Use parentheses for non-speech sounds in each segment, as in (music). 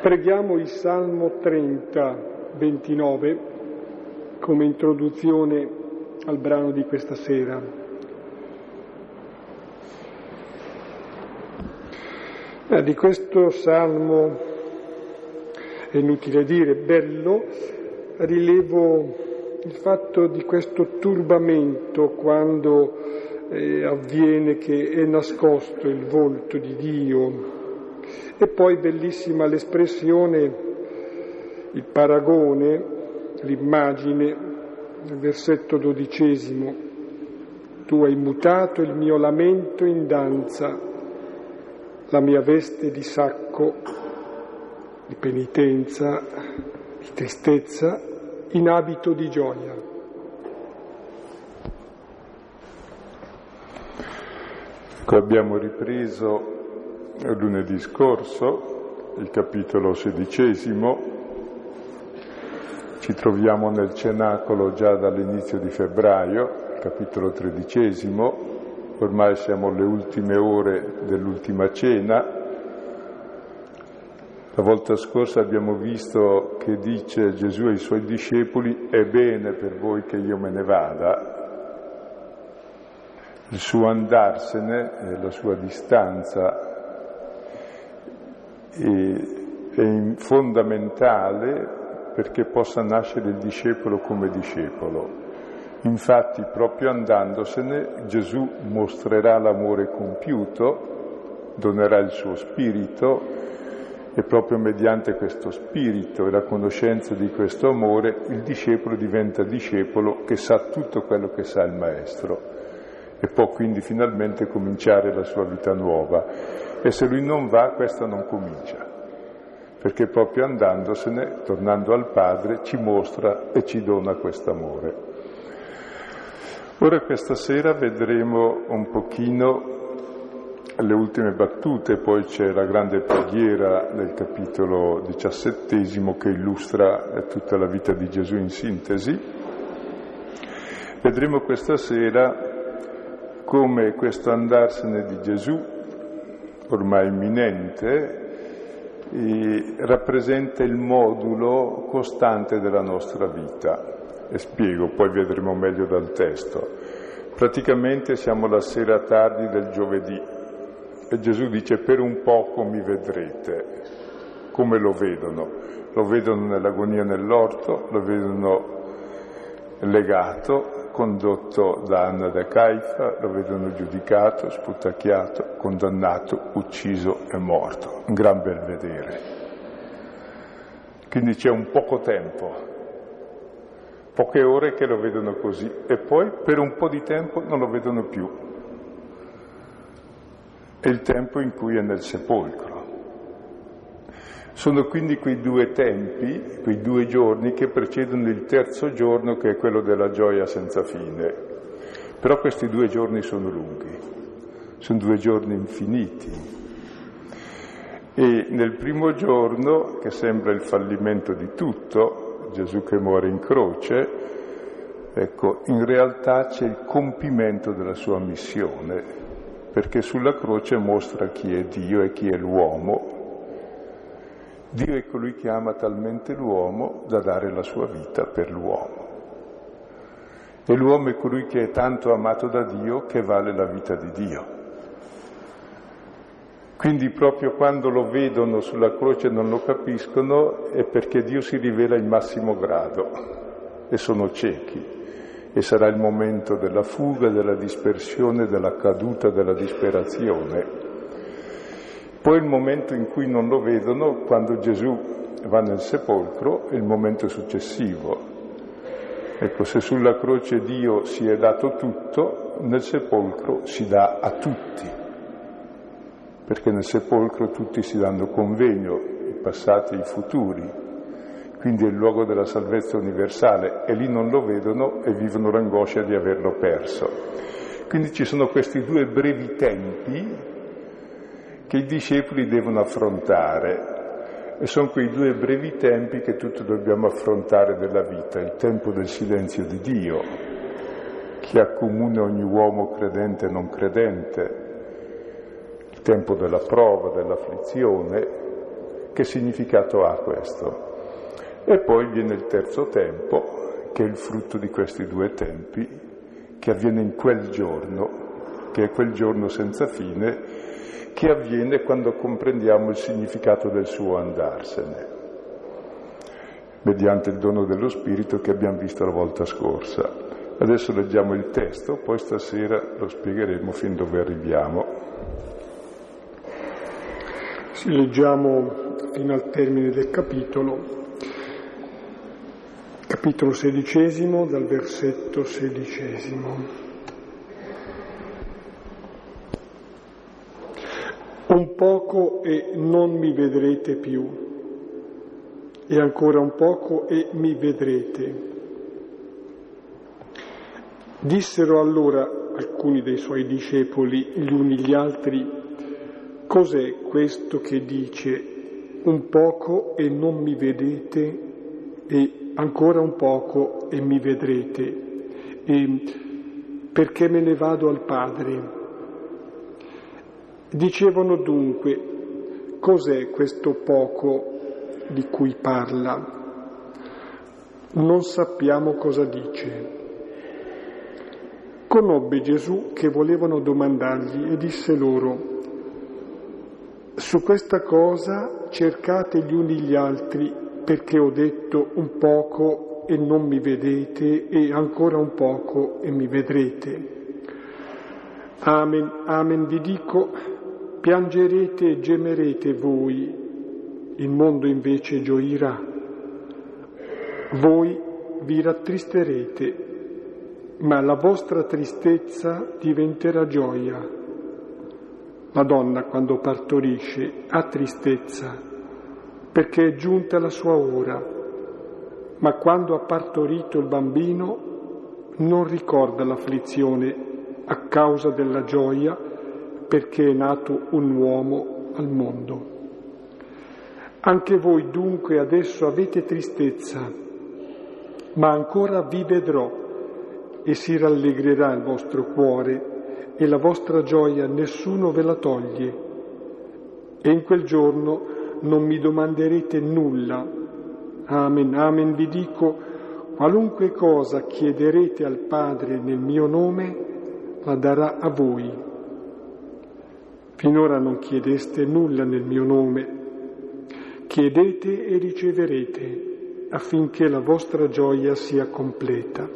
Preghiamo il Salmo 30, 29 come introduzione al brano di questa sera. Eh, di questo Salmo, è inutile dire, bello, rilevo il fatto di questo turbamento quando eh, avviene che è nascosto il volto di Dio e poi bellissima l'espressione, il paragone, l'immagine, nel versetto dodicesimo. Tu hai mutato il mio lamento in danza, la mia veste di sacco, di penitenza, di tristezza, in abito di gioia. Ecco, abbiamo ripreso lunedì scorso, il capitolo sedicesimo. Ci troviamo nel cenacolo già dall'inizio di febbraio, capitolo tredicesimo. Ormai siamo alle ultime ore dell'ultima cena. La volta scorsa abbiamo visto che dice Gesù ai suoi discepoli è bene per voi che io me ne vada, il suo andarsene, la sua distanza è fondamentale perché possa nascere il discepolo come discepolo. Infatti, proprio andandosene, Gesù mostrerà l'amore compiuto, donerà il suo spirito e proprio mediante questo spirito e la conoscenza di questo amore il discepolo diventa discepolo che sa tutto quello che sa il maestro e può quindi finalmente cominciare la sua vita nuova. E se lui non va, questa non comincia, perché proprio andandosene, tornando al Padre, ci mostra e ci dona questo amore. Ora questa sera vedremo un pochino le ultime battute, poi c'è la grande preghiera del capitolo diciassettesimo che illustra tutta la vita di Gesù in sintesi. Vedremo questa sera come questo andarsene di Gesù, ormai imminente, rappresenta il modulo costante della nostra vita. E spiego, poi vedremo meglio dal testo. Praticamente siamo la sera tardi del giovedì e Gesù dice per un poco mi vedrete. Come lo vedono? Lo vedono nell'agonia nell'orto, lo vedono legato, condotto da Anna da Caifa, lo vedono giudicato, sputacchiato, condannato, ucciso e morto. Un gran bel vedere. Quindi c'è un poco tempo, poche ore che lo vedono così e poi per un po' di tempo non lo vedono più. È il tempo in cui è nel sepolcro. Sono quindi quei due tempi, quei due giorni che precedono il terzo giorno che è quello della gioia senza fine. Però questi due giorni sono lunghi, sono due giorni infiniti. E nel primo giorno, che sembra il fallimento di tutto, Gesù che muore in croce, ecco, in realtà c'è il compimento della sua missione, perché sulla croce mostra chi è Dio e chi è l'uomo, Dio è colui che ama talmente l'uomo da dare la sua vita per l'uomo. E l'uomo è colui che è tanto amato da Dio che vale la vita di Dio. Quindi proprio quando lo vedono sulla croce e non lo capiscono è perché Dio si rivela in massimo grado e sono ciechi e sarà il momento della fuga, della dispersione, della caduta, della disperazione poi il momento in cui non lo vedono, quando Gesù va nel sepolcro, è il momento successivo. Ecco, se sulla croce Dio si è dato tutto, nel sepolcro si dà a tutti, perché nel sepolcro tutti si danno convegno, i passati e i futuri, quindi è il luogo della salvezza universale e lì non lo vedono e vivono l'angoscia di averlo perso. Quindi ci sono questi due brevi tempi che i discepoli devono affrontare e sono quei due brevi tempi che tutti dobbiamo affrontare nella vita, il tempo del silenzio di Dio, che accomuna ogni uomo credente e non credente, il tempo della prova, dell'afflizione Che significato ha questo? E poi viene il terzo tempo, che è il frutto di questi due tempi, che avviene in quel giorno, che è quel giorno senza fine, che avviene quando comprendiamo il significato del suo andarsene, mediante il dono dello Spirito che abbiamo visto la volta scorsa. Adesso leggiamo il testo, poi stasera lo spiegheremo fin dove arriviamo. Sì, leggiamo fino al termine del capitolo, capitolo sedicesimo dal versetto sedicesimo. Un poco e non mi vedrete più, e ancora un poco e mi vedrete. Dissero allora alcuni dei suoi discepoli gli uni gli altri, cos'è questo che dice un poco e non mi vedete e ancora un poco e mi vedrete? E perché me ne vado al Padre? Dicevano dunque, cos'è questo poco di cui parla? Non sappiamo cosa dice. Conobbe Gesù che volevano domandargli e disse loro, su questa cosa cercate gli uni gli altri perché ho detto un poco e non mi vedete e ancora un poco e mi vedrete. Amen, amen vi dico, piangerete e gemerete voi, il mondo invece gioirà. Voi vi rattristerete, ma la vostra tristezza diventerà gioia. La donna quando partorisce ha tristezza perché è giunta la sua ora, ma quando ha partorito il bambino non ricorda l'afflizione a causa della gioia perché è nato un uomo al mondo. Anche voi dunque adesso avete tristezza, ma ancora vi vedrò e si rallegrerà il vostro cuore e la vostra gioia nessuno ve la toglie. E in quel giorno non mi domanderete nulla. Amen, amen vi dico, qualunque cosa chiederete al Padre nel mio nome, la darà a voi. Finora non chiedeste nulla nel mio nome. Chiedete e riceverete affinché la vostra gioia sia completa.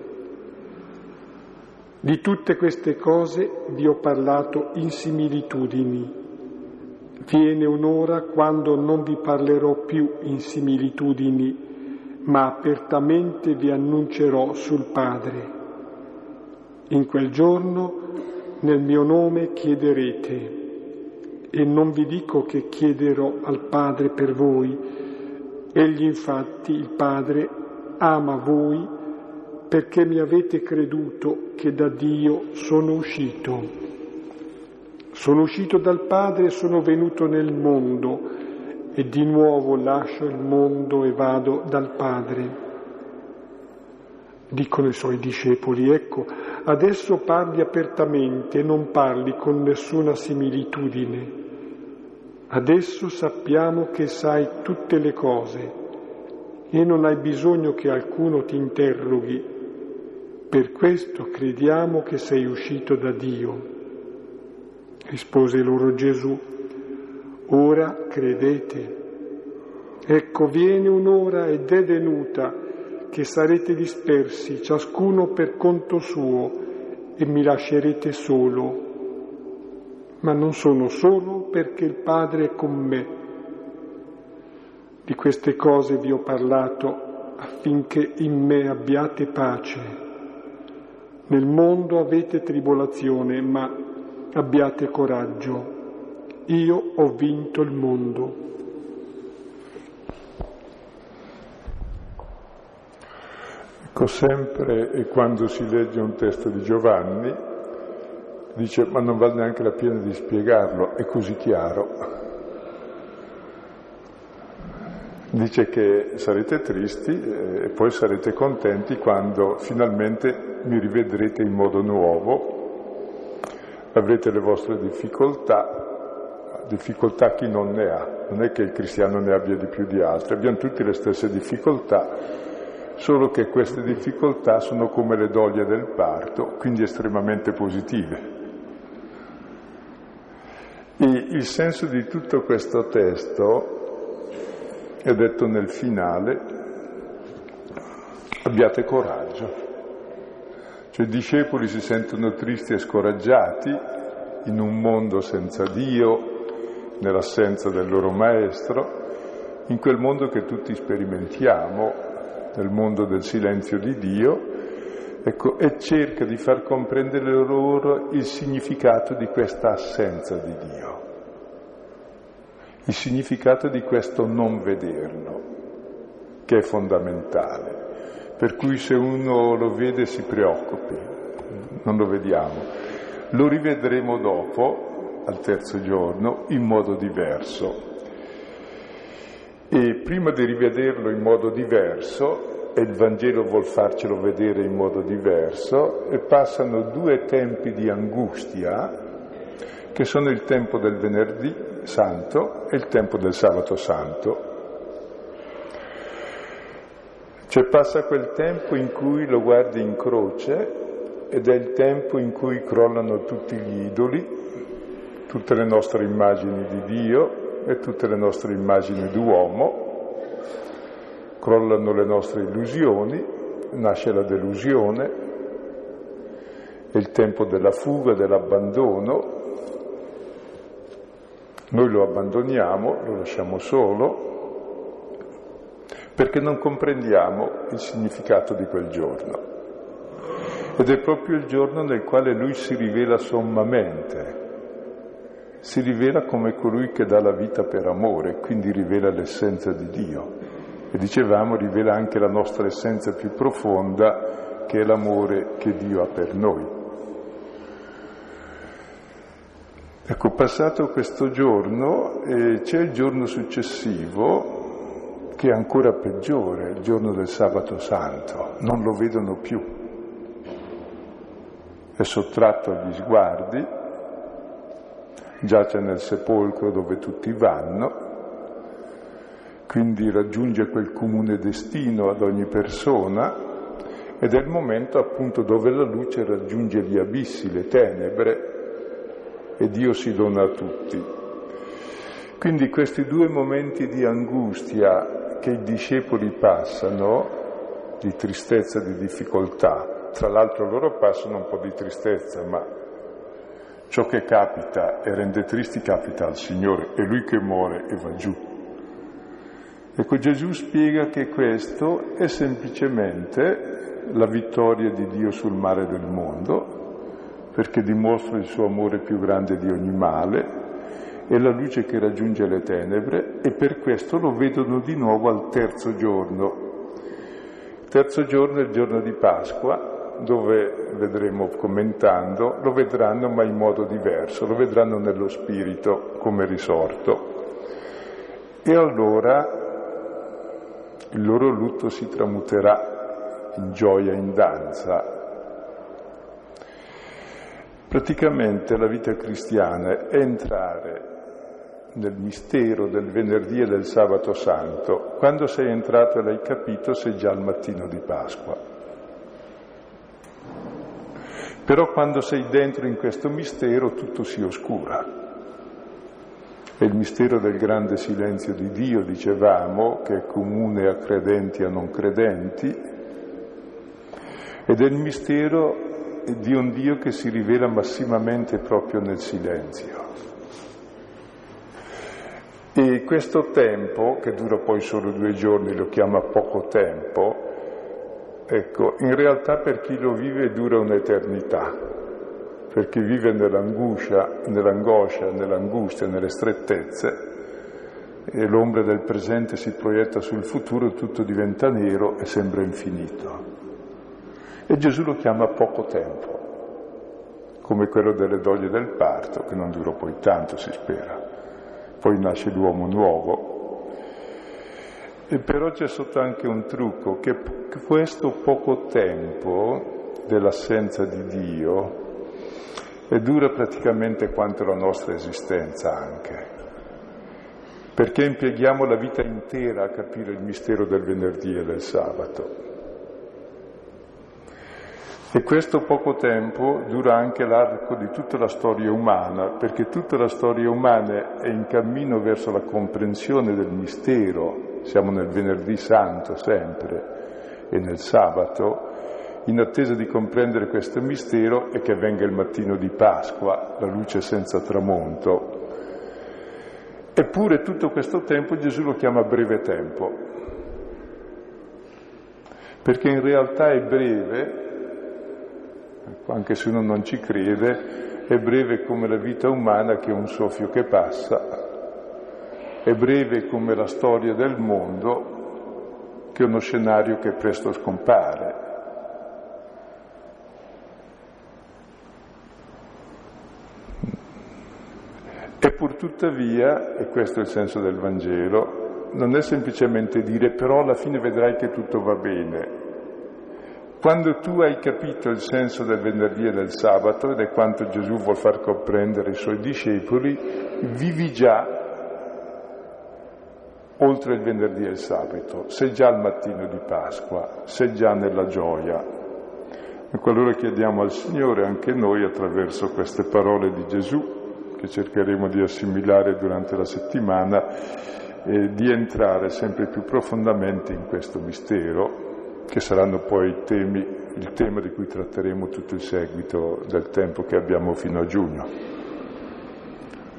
Di tutte queste cose vi ho parlato in similitudini. Viene un'ora quando non vi parlerò più in similitudini, ma apertamente vi annuncerò sul Padre. In quel giorno nel mio nome chiederete e non vi dico che chiederò al Padre per voi. Egli infatti, il Padre, ama voi perché mi avete creduto che da Dio sono uscito. Sono uscito dal Padre e sono venuto nel mondo e di nuovo lascio il mondo e vado dal Padre. Dicono i suoi discepoli, ecco, adesso parli apertamente non parli con nessuna similitudine. Adesso sappiamo che sai tutte le cose e non hai bisogno che alcuno ti interroghi. Per questo crediamo che sei uscito da Dio. Rispose loro Gesù, ora credete. Ecco, viene un'ora ed è venuta che sarete dispersi, ciascuno per conto suo, e mi lascerete solo ma non sono solo perché il Padre è con me. Di queste cose vi ho parlato affinché in me abbiate pace. Nel mondo avete tribolazione, ma abbiate coraggio. Io ho vinto il mondo. Ecco sempre quando si legge un testo di Giovanni, dice ma non vale neanche la pena di spiegarlo, è così chiaro. Dice che sarete tristi e poi sarete contenti quando finalmente mi rivedrete in modo nuovo, avrete le vostre difficoltà, difficoltà chi non ne ha, non è che il cristiano ne abbia di più di altri, abbiamo tutte le stesse difficoltà, solo che queste difficoltà sono come le doglie del parto, quindi estremamente positive. Il senso di tutto questo testo è detto nel finale, abbiate coraggio. Cioè i discepoli si sentono tristi e scoraggiati in un mondo senza Dio, nell'assenza del loro maestro, in quel mondo che tutti sperimentiamo, nel mondo del silenzio di Dio, ecco, e cerca di far comprendere loro il significato di questa assenza di Dio, il significato di questo non vederlo, che è fondamentale. Per cui se uno lo vede si preoccupi, non lo vediamo. Lo rivedremo dopo, al terzo giorno, in modo diverso. E prima di rivederlo in modo diverso, e il Vangelo vuol farcelo vedere in modo diverso, e passano due tempi di angustia, che sono il tempo del venerdì santo e il tempo del sabato santo. Cioè passa quel tempo in cui lo guardi in croce ed è il tempo in cui crollano tutti gli idoli, tutte le nostre immagini di Dio e tutte le nostre immagini d'uomo, crollano le nostre illusioni, nasce la delusione, è il tempo della fuga, dell'abbandono, noi lo abbandoniamo, lo lasciamo solo, perché non comprendiamo il significato di quel giorno. Ed è proprio il giorno nel quale lui si rivela sommamente, si rivela come colui che dà la vita per amore, quindi rivela l'essenza di Dio. E dicevamo, rivela anche la nostra essenza più profonda, che è l'amore che Dio ha per noi. Ecco, passato questo giorno, eh, c'è il giorno successivo che è ancora peggiore, il giorno del sabato santo, non lo vedono più. È sottratto agli sguardi, giace nel sepolcro dove tutti vanno, quindi raggiunge quel comune destino ad ogni persona ed è il momento appunto dove la luce raggiunge gli abissi, le tenebre e Dio si dona a tutti. Quindi questi due momenti di angustia che i discepoli passano, di tristezza e di difficoltà, tra l'altro loro passano un po' di tristezza, ma ciò che capita e rende tristi capita al Signore, è Lui che muore e va giù. Ecco, Gesù spiega che questo è semplicemente la vittoria di Dio sul mare del mondo, perché dimostra il suo amore più grande di ogni male, è la luce che raggiunge le tenebre e per questo lo vedono di nuovo al terzo giorno. Terzo giorno è il giorno di Pasqua dove vedremo commentando, lo vedranno ma in modo diverso, lo vedranno nello spirito come risorto. E allora il loro lutto si tramuterà in gioia, in danza. Praticamente la vita cristiana è entrare nel mistero del venerdì e del sabato santo. Quando sei entrato e l'hai capito sei già al mattino di Pasqua. Però quando sei dentro in questo mistero tutto si oscura. È il mistero del grande silenzio di Dio, dicevamo, che è comune a credenti e a non credenti, ed è il mistero di un Dio che si rivela massimamente proprio nel silenzio. E questo tempo, che dura poi solo due giorni, lo chiama poco tempo, Ecco, in realtà per chi lo vive dura un'eternità, per chi vive nell'angoscia, nell'angoscia, nell'angustia, nelle strettezze, e l'ombra del presente si proietta sul futuro, tutto diventa nero e sembra infinito. E Gesù lo chiama poco tempo, come quello delle doglie del parto, che non dura poi tanto, si spera. Poi nasce l'uomo nuovo, e però c'è sotto anche un trucco, che questo poco tempo dell'assenza di Dio dura praticamente quanto la nostra esistenza anche. perché impieghiamo la vita intera a capire il mistero del venerdì e del sabato. E questo poco tempo dura anche l'arco di tutta la storia umana, perché tutta la storia umana è in cammino verso la comprensione del mistero. Siamo nel venerdì santo sempre e nel sabato, in attesa di comprendere questo mistero e che venga il mattino di Pasqua, la luce senza tramonto. Eppure tutto questo tempo Gesù lo chiama breve tempo, perché in realtà è breve, anche se uno non ci crede, è breve come la vita umana che è un soffio che passa, è breve come la storia del mondo che è uno scenario che presto scompare. E pur tuttavia, e questo è il senso del Vangelo, non è semplicemente dire però alla fine vedrai che tutto va bene. Quando tu hai capito il senso del venerdì e del sabato, ed è quanto Gesù vuol far comprendere ai suoi discepoli, vivi già oltre il venerdì e il sabato, sei già al mattino di Pasqua, sei già nella gioia. E qualora chiediamo al Signore anche noi attraverso queste parole di Gesù, che cercheremo di assimilare durante la settimana, eh, di entrare sempre più profondamente in questo mistero, che saranno poi temi, il tema di cui tratteremo tutto il seguito del tempo che abbiamo fino a giugno.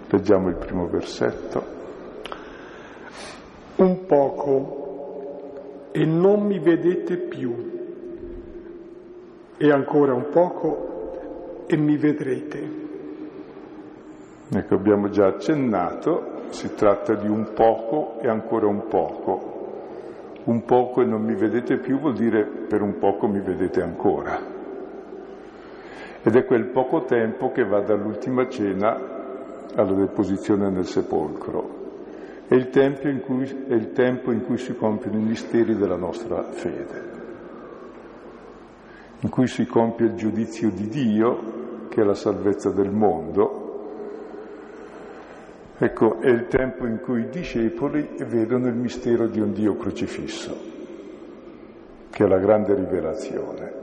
Leggiamo il primo versetto. Un poco e non mi vedete più, e ancora un poco e mi vedrete. Ecco, abbiamo già accennato, si tratta di un poco e ancora un poco. Un poco e non mi vedete più vuol dire per un poco mi vedete ancora. Ed è quel poco tempo che va dall'ultima cena alla deposizione nel sepolcro. È il, cui, è il tempo in cui si compiono i misteri della nostra fede, in cui si compie il giudizio di Dio, che è la salvezza del mondo, Ecco, è il tempo in cui i discepoli vedono il mistero di un Dio crocifisso, che è la grande rivelazione.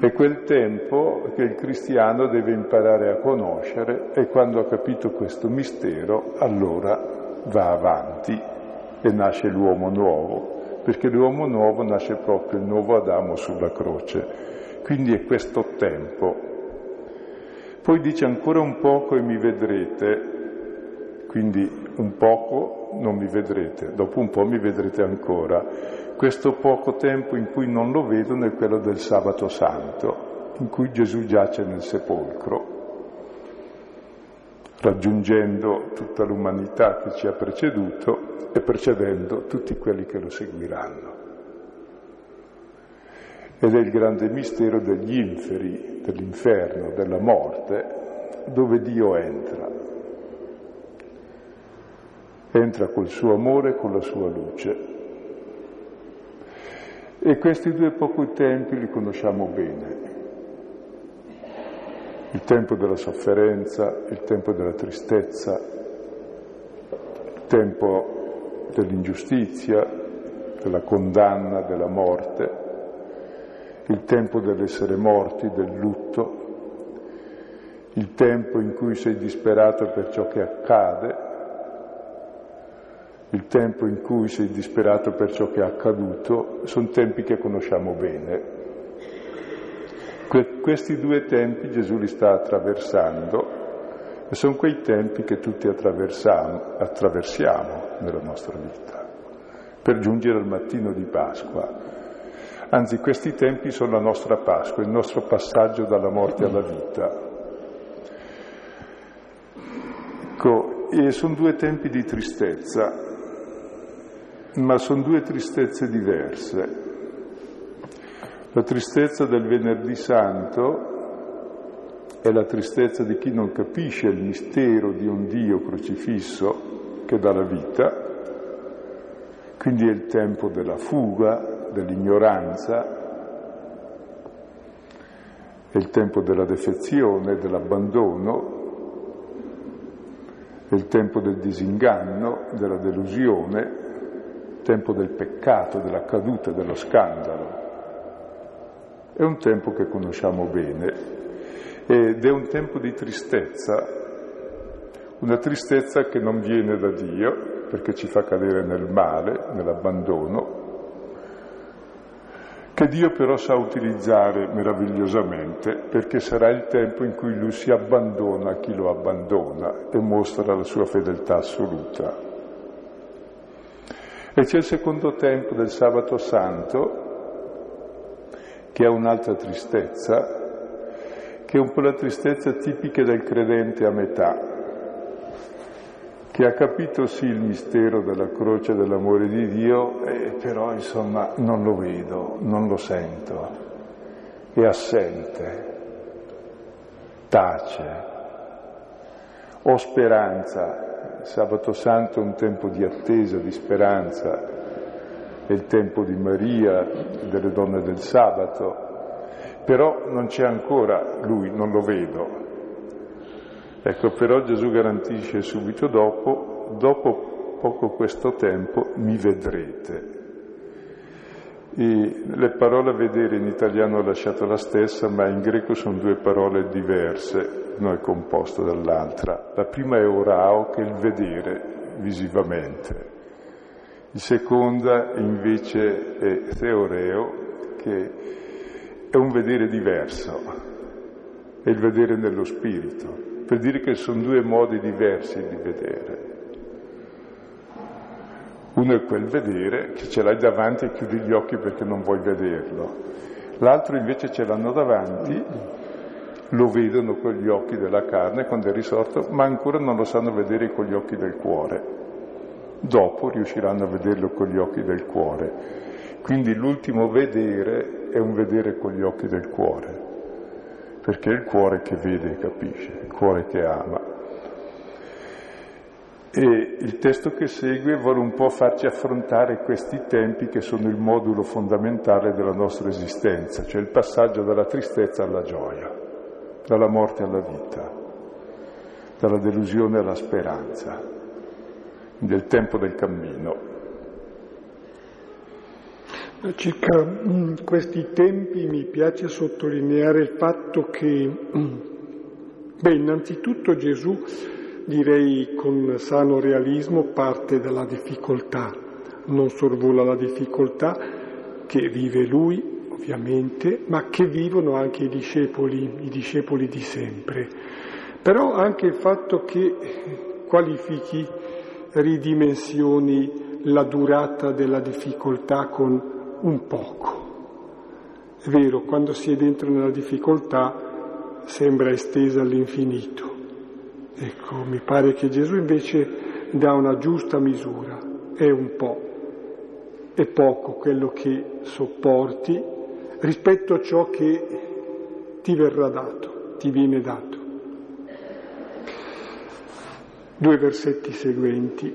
È quel tempo che il cristiano deve imparare a conoscere e quando ha capito questo mistero allora va avanti e nasce l'uomo nuovo, perché l'uomo nuovo nasce proprio il nuovo Adamo sulla croce. Quindi è questo tempo poi dice ancora un poco e mi vedrete, quindi un poco non mi vedrete, dopo un po' mi vedrete ancora. Questo poco tempo in cui non lo vedono è quello del sabato santo, in cui Gesù giace nel sepolcro, raggiungendo tutta l'umanità che ci ha preceduto e precedendo tutti quelli che lo seguiranno ed è il grande mistero degli inferi, dell'inferno, della morte, dove Dio entra. Entra col suo amore e con la sua luce. E questi due pochi tempi li conosciamo bene. Il tempo della sofferenza, il tempo della tristezza, il tempo dell'ingiustizia, della condanna, della morte il tempo dell'essere morti, del lutto, il tempo in cui sei disperato per ciò che accade, il tempo in cui sei disperato per ciò che è accaduto, sono tempi che conosciamo bene. Que- questi due tempi Gesù li sta attraversando e sono quei tempi che tutti attraversiamo, attraversiamo nella nostra vita, per giungere al mattino di Pasqua, Anzi, questi tempi sono la nostra Pasqua, il nostro passaggio dalla morte alla vita. Ecco, e sono due tempi di tristezza, ma sono due tristezze diverse. La tristezza del venerdì santo è la tristezza di chi non capisce il mistero di un Dio crocifisso che dà la vita, quindi è il tempo della fuga, dell'ignoranza, è il tempo della defezione, dell'abbandono, è il tempo del disinganno, della delusione, il tempo del peccato, della caduta, dello scandalo. È un tempo che conosciamo bene ed è un tempo di tristezza, una tristezza che non viene da Dio perché ci fa cadere nel male, nell'abbandono, che Dio però sa utilizzare meravigliosamente perché sarà il tempo in cui Lui si abbandona a chi lo abbandona e mostra la sua fedeltà assoluta. E c'è il secondo tempo del sabato santo che ha un'altra tristezza, che è un po' la tristezza tipica del credente a metà, che ha capito sì il mistero della croce dell'amore di Dio, eh, però insomma non lo vedo, non lo sento, è assente, tace. Ho speranza, sabato santo è un tempo di attesa, di speranza, è il tempo di Maria, delle donne del sabato, però non c'è ancora lui, non lo vedo, Ecco, però Gesù garantisce subito dopo, dopo poco questo tempo mi vedrete. E le parole vedere in italiano ho lasciato la stessa, ma in greco sono due parole diverse, una è composta dall'altra. La prima è orao, che è il vedere visivamente. Il seconda invece è theoreo, che è un vedere diverso, è il vedere nello spirito per dire che sono due modi diversi di vedere. Uno è quel vedere che ce l'hai davanti e chiudi gli occhi perché non vuoi vederlo. L'altro invece ce l'hanno davanti, lo vedono con gli occhi della carne quando è risorto, ma ancora non lo sanno vedere con gli occhi del cuore. Dopo riusciranno a vederlo con gli occhi del cuore. Quindi l'ultimo vedere è un vedere con gli occhi del cuore perché è il cuore che vede e capisce, il cuore che ama. E il testo che segue vuole un po' farci affrontare questi tempi che sono il modulo fondamentale della nostra esistenza, cioè il passaggio dalla tristezza alla gioia, dalla morte alla vita, dalla delusione alla speranza, del tempo del cammino. Circa mm, questi tempi mi piace sottolineare il fatto che, mm, beh, innanzitutto Gesù, direi con sano realismo, parte dalla difficoltà, non sorvola la difficoltà che vive lui, ovviamente, ma che vivono anche i discepoli, i discepoli di sempre. Però anche il fatto che qualifichi, ridimensioni la durata della difficoltà con un poco. È vero, quando si è dentro nella difficoltà sembra estesa all'infinito. Ecco, mi pare che Gesù invece dà una giusta misura, è un po', è poco quello che sopporti rispetto a ciò che ti verrà dato, ti viene dato. Due versetti seguenti.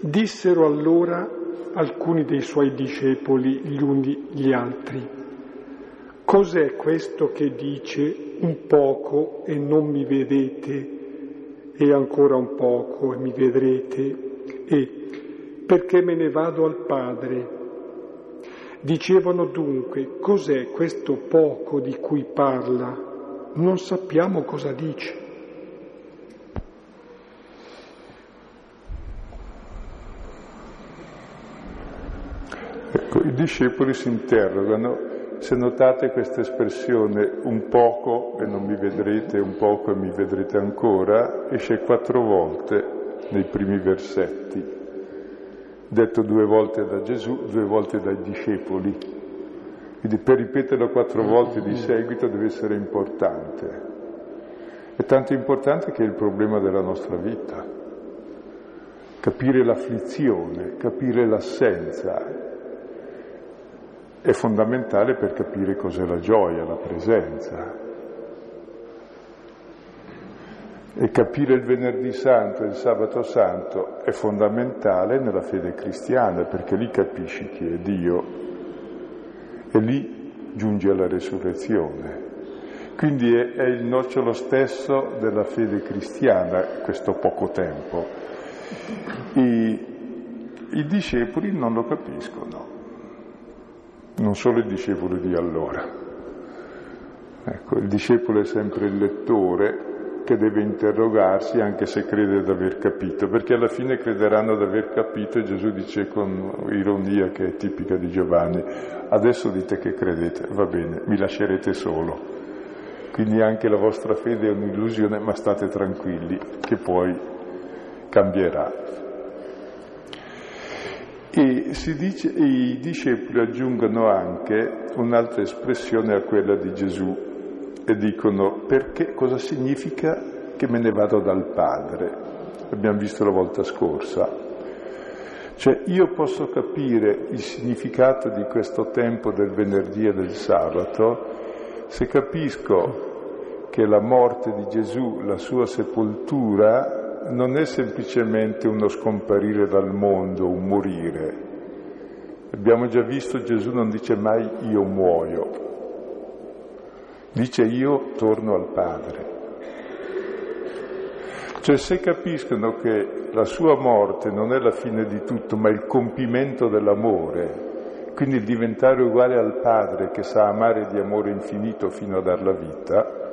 Dissero allora alcuni dei suoi discepoli gli uni gli altri. Cos'è questo che dice un poco e non mi vedete e ancora un poco e mi vedrete e perché me ne vado al Padre? Dicevano dunque, cos'è questo poco di cui parla? Non sappiamo cosa dice. Discepoli si interrogano se notate questa espressione un poco e non mi vedrete, un poco e mi vedrete ancora, esce quattro volte nei primi versetti, detto due volte da Gesù, due volte dai discepoli. Quindi per ripeterlo quattro volte di seguito deve essere importante. È tanto importante che è il problema della nostra vita. Capire l'afflizione, capire l'assenza, è fondamentale per capire cos'è la gioia, la presenza. E capire il venerdì santo e il sabato santo è fondamentale nella fede cristiana perché lì capisci chi è Dio e lì giungi alla resurrezione. Quindi è, è il nocciolo stesso della fede cristiana questo poco tempo. I, I discepoli non lo capiscono, non solo i discepoli di allora. Ecco, il discepolo è sempre il lettore che deve interrogarsi anche se crede di aver capito, perché alla fine crederanno di aver capito e Gesù dice con ironia che è tipica di Giovanni, adesso dite che credete, va bene, mi lascerete solo. Quindi anche la vostra fede è un'illusione, ma state tranquilli che poi cambierà. E dice, i discepoli aggiungono anche un'altra espressione a quella di Gesù, e dicono perché cosa significa che me ne vado dal Padre. Abbiamo visto la volta scorsa. Cioè io posso capire il significato di questo tempo del venerdì e del sabato se capisco che la morte di Gesù, la sua sepoltura, non è semplicemente uno scomparire dal mondo, un morire. Abbiamo già visto Gesù non dice mai io muoio, Dice io torno al Padre. Cioè se capiscono che la sua morte non è la fine di tutto, ma il compimento dell'amore, quindi il diventare uguale al Padre che sa amare di amore infinito fino a dar la vita,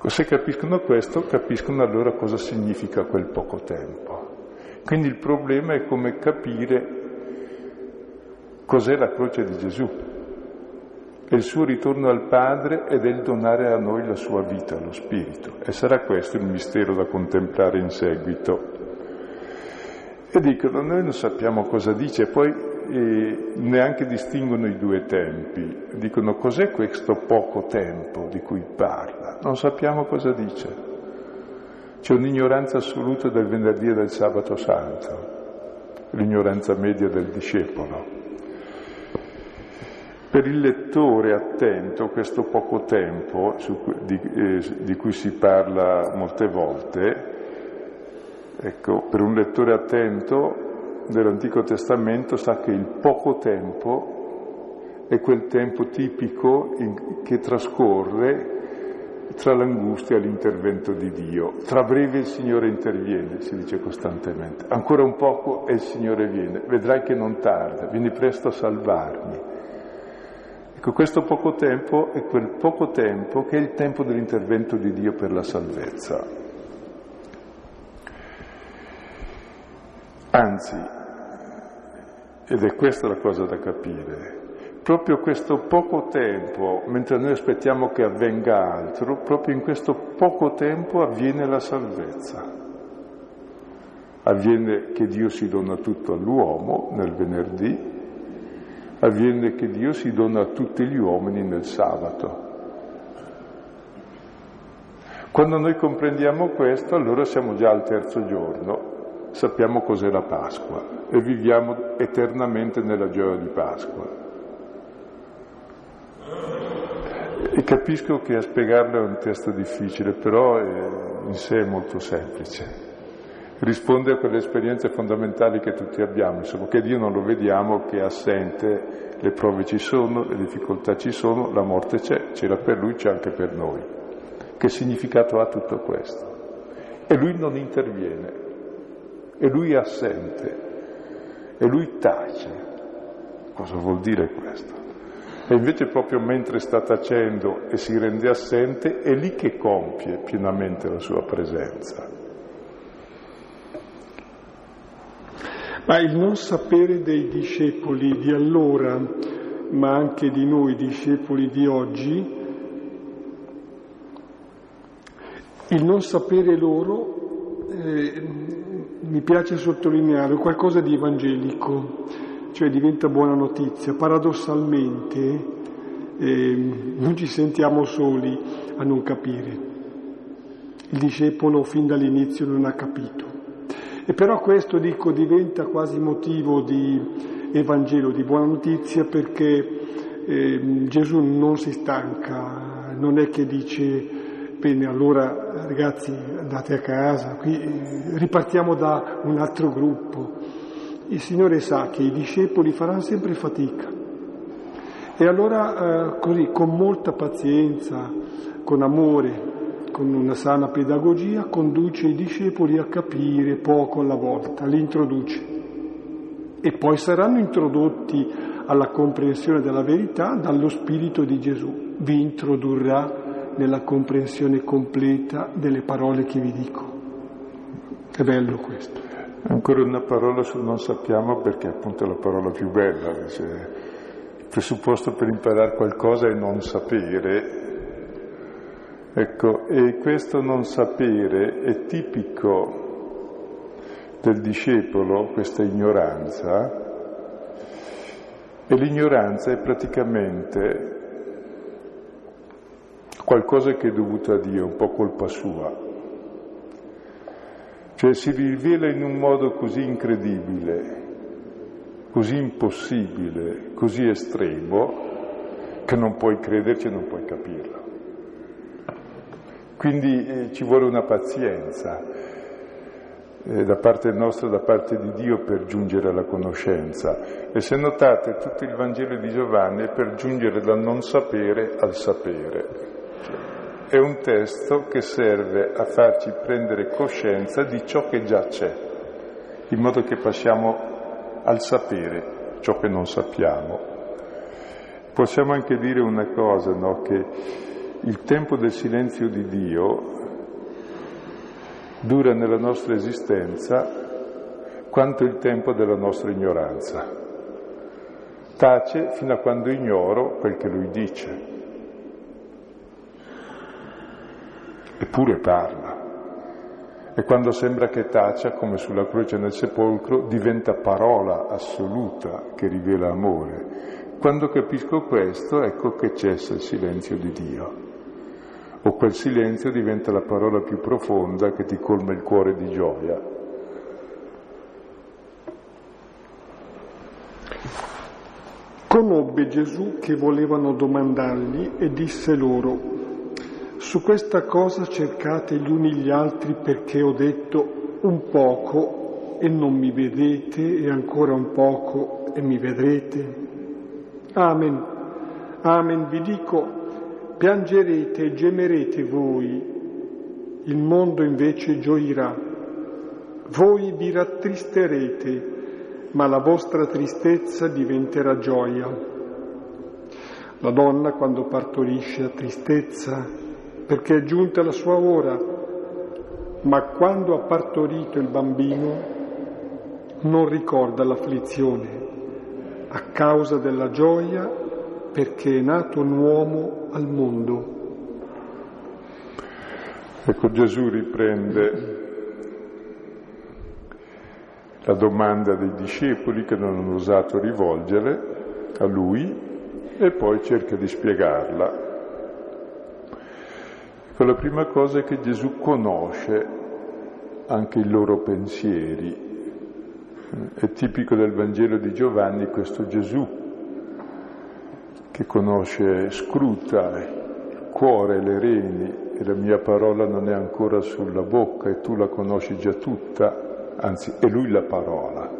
ecco, se capiscono questo, capiscono allora cosa significa quel poco tempo. Quindi il problema è come capire cos'è la croce di Gesù è il suo ritorno al Padre ed è il donare a noi la sua vita, lo Spirito. E sarà questo il mistero da contemplare in seguito. E dicono, noi non sappiamo cosa dice, poi eh, neanche distinguono i due tempi. Dicono, cos'è questo poco tempo di cui parla? Non sappiamo cosa dice. C'è un'ignoranza assoluta del venerdì e del sabato santo, l'ignoranza media del discepolo. Per il lettore attento questo poco tempo su, di, eh, di, cui si parla molte volte, ecco, per un lettore attento dell'Antico Testamento sa che il poco tempo è quel tempo tipico in, che trascorre tra l'angustia e l'intervento di Dio. Tra breve il Signore interviene, si dice costantemente. Ancora un poco e il Signore viene. Vedrai che non tarda, vieni presto a salvarmi. Ecco, questo poco tempo è quel poco tempo che è il tempo dell'intervento di Dio per la salvezza. Anzi, ed è questa la cosa da capire, proprio questo poco tempo, mentre noi aspettiamo che avvenga altro, proprio in questo poco tempo avviene la salvezza. Avviene che Dio si dona tutto all'uomo nel venerdì, avviene che Dio si dona a tutti gli uomini nel sabato. Quando noi comprendiamo questo, allora siamo già al terzo giorno, sappiamo cos'è la Pasqua e viviamo eternamente nella gioia di Pasqua. E capisco che a spiegarlo è un testo difficile, però in sé è molto semplice risponde a quelle esperienze fondamentali che tutti abbiamo, insomma, che Dio non lo vediamo, che è assente, le prove ci sono, le difficoltà ci sono, la morte c'è, c'era per Lui, c'è anche per noi. Che significato ha tutto questo? E Lui non interviene, e Lui è assente, e Lui tace. Cosa vuol dire questo? E invece proprio mentre sta tacendo e si rende assente, è lì che compie pienamente la sua presenza. Ma il non sapere dei discepoli di allora, ma anche di noi discepoli di oggi, il non sapere loro, eh, mi piace sottolineare, qualcosa di evangelico, cioè diventa buona notizia. Paradossalmente eh, non ci sentiamo soli a non capire. Il discepolo fin dall'inizio non ha capito. E però questo, dico, diventa quasi motivo di Evangelo, di buona notizia, perché eh, Gesù non si stanca, non è che dice, bene, allora ragazzi andate a casa, qui ripartiamo da un altro gruppo. Il Signore sa che i discepoli faranno sempre fatica E allora eh, così, con molta pazienza, con amore, con una sana pedagogia, conduce i discepoli a capire poco alla volta, li introduce. E poi saranno introdotti alla comprensione della verità dallo Spirito di Gesù. Vi introdurrà nella comprensione completa delle parole che vi dico. È bello questo. Ancora una parola sul non sappiamo perché appunto è la parola più bella. Cioè, il presupposto per imparare qualcosa è non sapere. Ecco, e questo non sapere è tipico del discepolo, questa ignoranza, e l'ignoranza è praticamente qualcosa che è dovuto a Dio, un po' colpa sua. Cioè si rivela in un modo così incredibile, così impossibile, così estremo, che non puoi crederci e non puoi capirlo. Quindi eh, ci vuole una pazienza eh, da parte nostra, da parte di Dio per giungere alla conoscenza. E se notate, tutto il Vangelo di Giovanni è per giungere dal non sapere al sapere. È un testo che serve a farci prendere coscienza di ciò che già c'è, in modo che passiamo al sapere ciò che non sappiamo. Possiamo anche dire una cosa, no? che il tempo del silenzio di Dio dura nella nostra esistenza quanto il tempo della nostra ignoranza. Tace fino a quando ignoro quel che lui dice. Eppure parla. E quando sembra che tacia, come sulla croce nel sepolcro, diventa parola assoluta che rivela amore. Quando capisco questo, ecco che cessa il silenzio di Dio o quel silenzio diventa la parola più profonda che ti colma il cuore di gioia. Conobbe Gesù che volevano domandargli e disse loro, su questa cosa cercate gli uni gli altri perché ho detto un poco e non mi vedete e ancora un poco e mi vedrete. Amen, amen, vi dico, piangerete e gemerete voi, il mondo invece gioirà. Voi vi rattristerete, ma la vostra tristezza diventerà gioia. La donna quando partorisce ha tristezza perché è giunta la sua ora, ma quando ha partorito il bambino non ricorda l'afflizione a causa della gioia perché è nato un uomo al mondo. Ecco, Gesù riprende la domanda dei discepoli che non hanno osato rivolgere a lui e poi cerca di spiegarla. Ecco, la prima cosa è che Gesù conosce anche i loro pensieri. È tipico del Vangelo di Giovanni questo Gesù che conosce, scruta il cuore, le reni e la mia parola non è ancora sulla bocca e tu la conosci già tutta, anzi è lui la parola,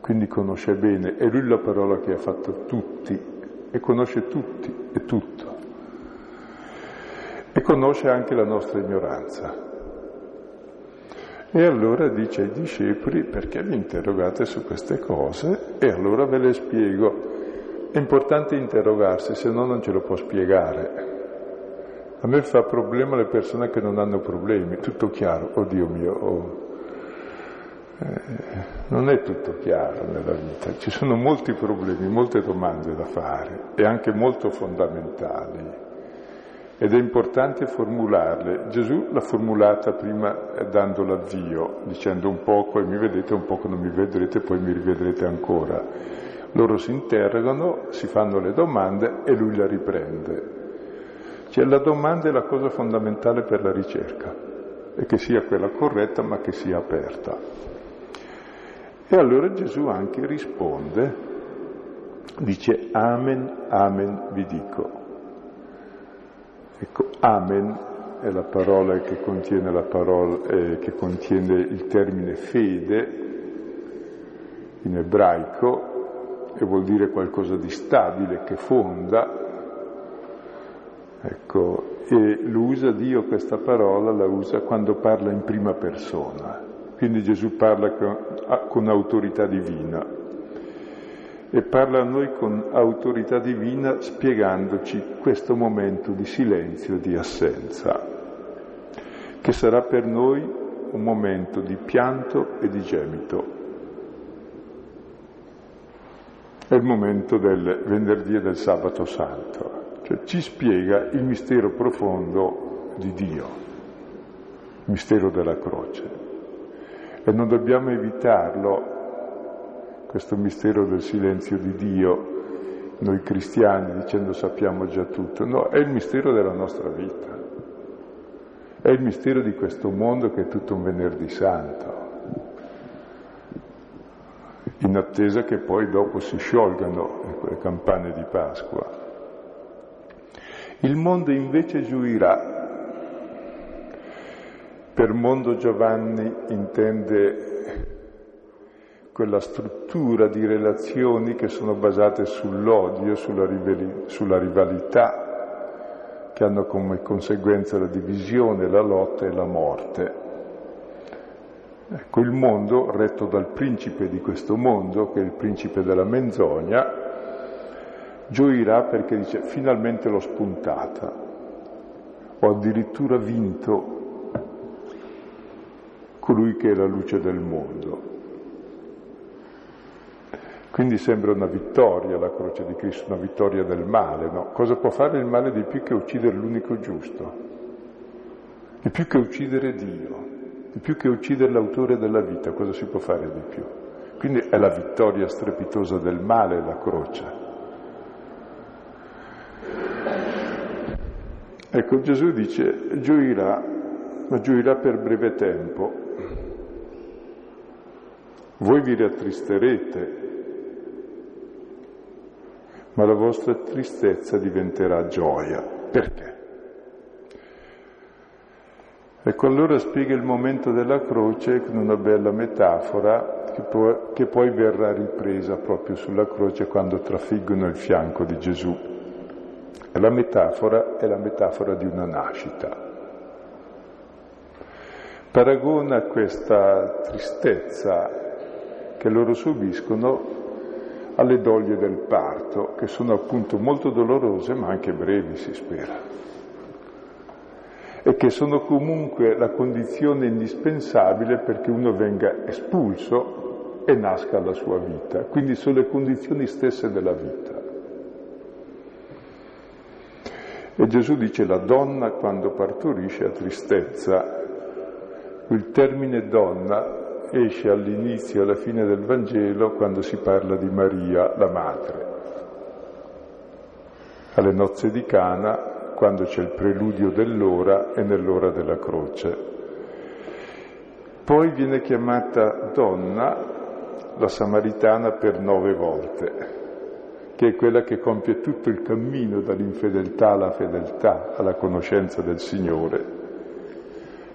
quindi conosce bene, è lui la parola che ha fatto tutti e conosce tutti e tutto. E conosce anche la nostra ignoranza. E allora dice ai discepoli perché vi interrogate su queste cose e allora ve le spiego. È importante interrogarsi, se no non ce lo può spiegare. A me fa problema le persone che non hanno problemi, tutto chiaro, oddio mio, oh. eh, non è tutto chiaro nella vita, ci sono molti problemi, molte domande da fare e anche molto fondamentali ed è importante formularle. Gesù l'ha formulata prima eh, dando l'avvio, dicendo un poco e mi vedete, un poco non mi vedrete, poi mi rivedrete ancora. Loro si interrogano, si fanno le domande e lui la riprende. Cioè la domanda è la cosa fondamentale per la ricerca, e che sia quella corretta ma che sia aperta. E allora Gesù anche risponde, dice Amen, Amen vi dico. Ecco, Amen è la parola che contiene, la parola, eh, che contiene il termine fede in ebraico e vuol dire qualcosa di stabile, che fonda. Ecco, e lo usa Dio questa parola, la usa quando parla in prima persona. Quindi Gesù parla con, con autorità divina e parla a noi con autorità divina spiegandoci questo momento di silenzio, di assenza, che sarà per noi un momento di pianto e di gemito. È il momento del venerdì e del sabato santo, cioè ci spiega il mistero profondo di Dio, il mistero della croce. E non dobbiamo evitarlo questo mistero del silenzio di Dio, noi cristiani dicendo sappiamo già tutto, no, è il mistero della nostra vita, è il mistero di questo mondo che è tutto un venerdì santo, in attesa che poi dopo si sciolgano le campane di Pasqua. Il mondo invece giuirà. Per mondo Giovanni intende quella struttura di relazioni che sono basate sull'odio, sulla, rivali- sulla rivalità, che hanno come conseguenza la divisione, la lotta e la morte. Ecco, il mondo, retto dal principe di questo mondo, che è il principe della menzogna, gioirà perché dice finalmente l'ho spuntata, ho addirittura vinto colui che è la luce del mondo. Quindi sembra una vittoria la croce di Cristo, una vittoria del male, no? Cosa può fare il male di più che uccidere l'unico giusto? Di più che uccidere Dio, di più che uccidere l'autore della vita, cosa si può fare di più? Quindi è la vittoria strepitosa del male la croce. Ecco, Gesù dice, gioirà, ma gioirà per breve tempo. Voi vi rattristerete, ma la vostra tristezza diventerà gioia. Perché? Ecco, allora spiega il momento della croce con una bella metafora che poi, che poi verrà ripresa proprio sulla croce quando trafiggono il fianco di Gesù. E la metafora è la metafora di una nascita. Paragona questa tristezza che loro subiscono alle doglie del parto, che sono appunto molto dolorose ma anche brevi, si spera, e che sono comunque la condizione indispensabile perché uno venga espulso e nasca la sua vita, quindi sono le condizioni stesse della vita. E Gesù dice la donna quando partorisce ha tristezza. Il termine donna esce all'inizio e alla fine del Vangelo quando si parla di Maria, la madre. Alle nozze di Cana, quando c'è il preludio dell'ora e nell'ora della croce. Poi viene chiamata donna la Samaritana per nove volte, che è quella che compie tutto il cammino dall'infedeltà alla fedeltà, alla conoscenza del Signore.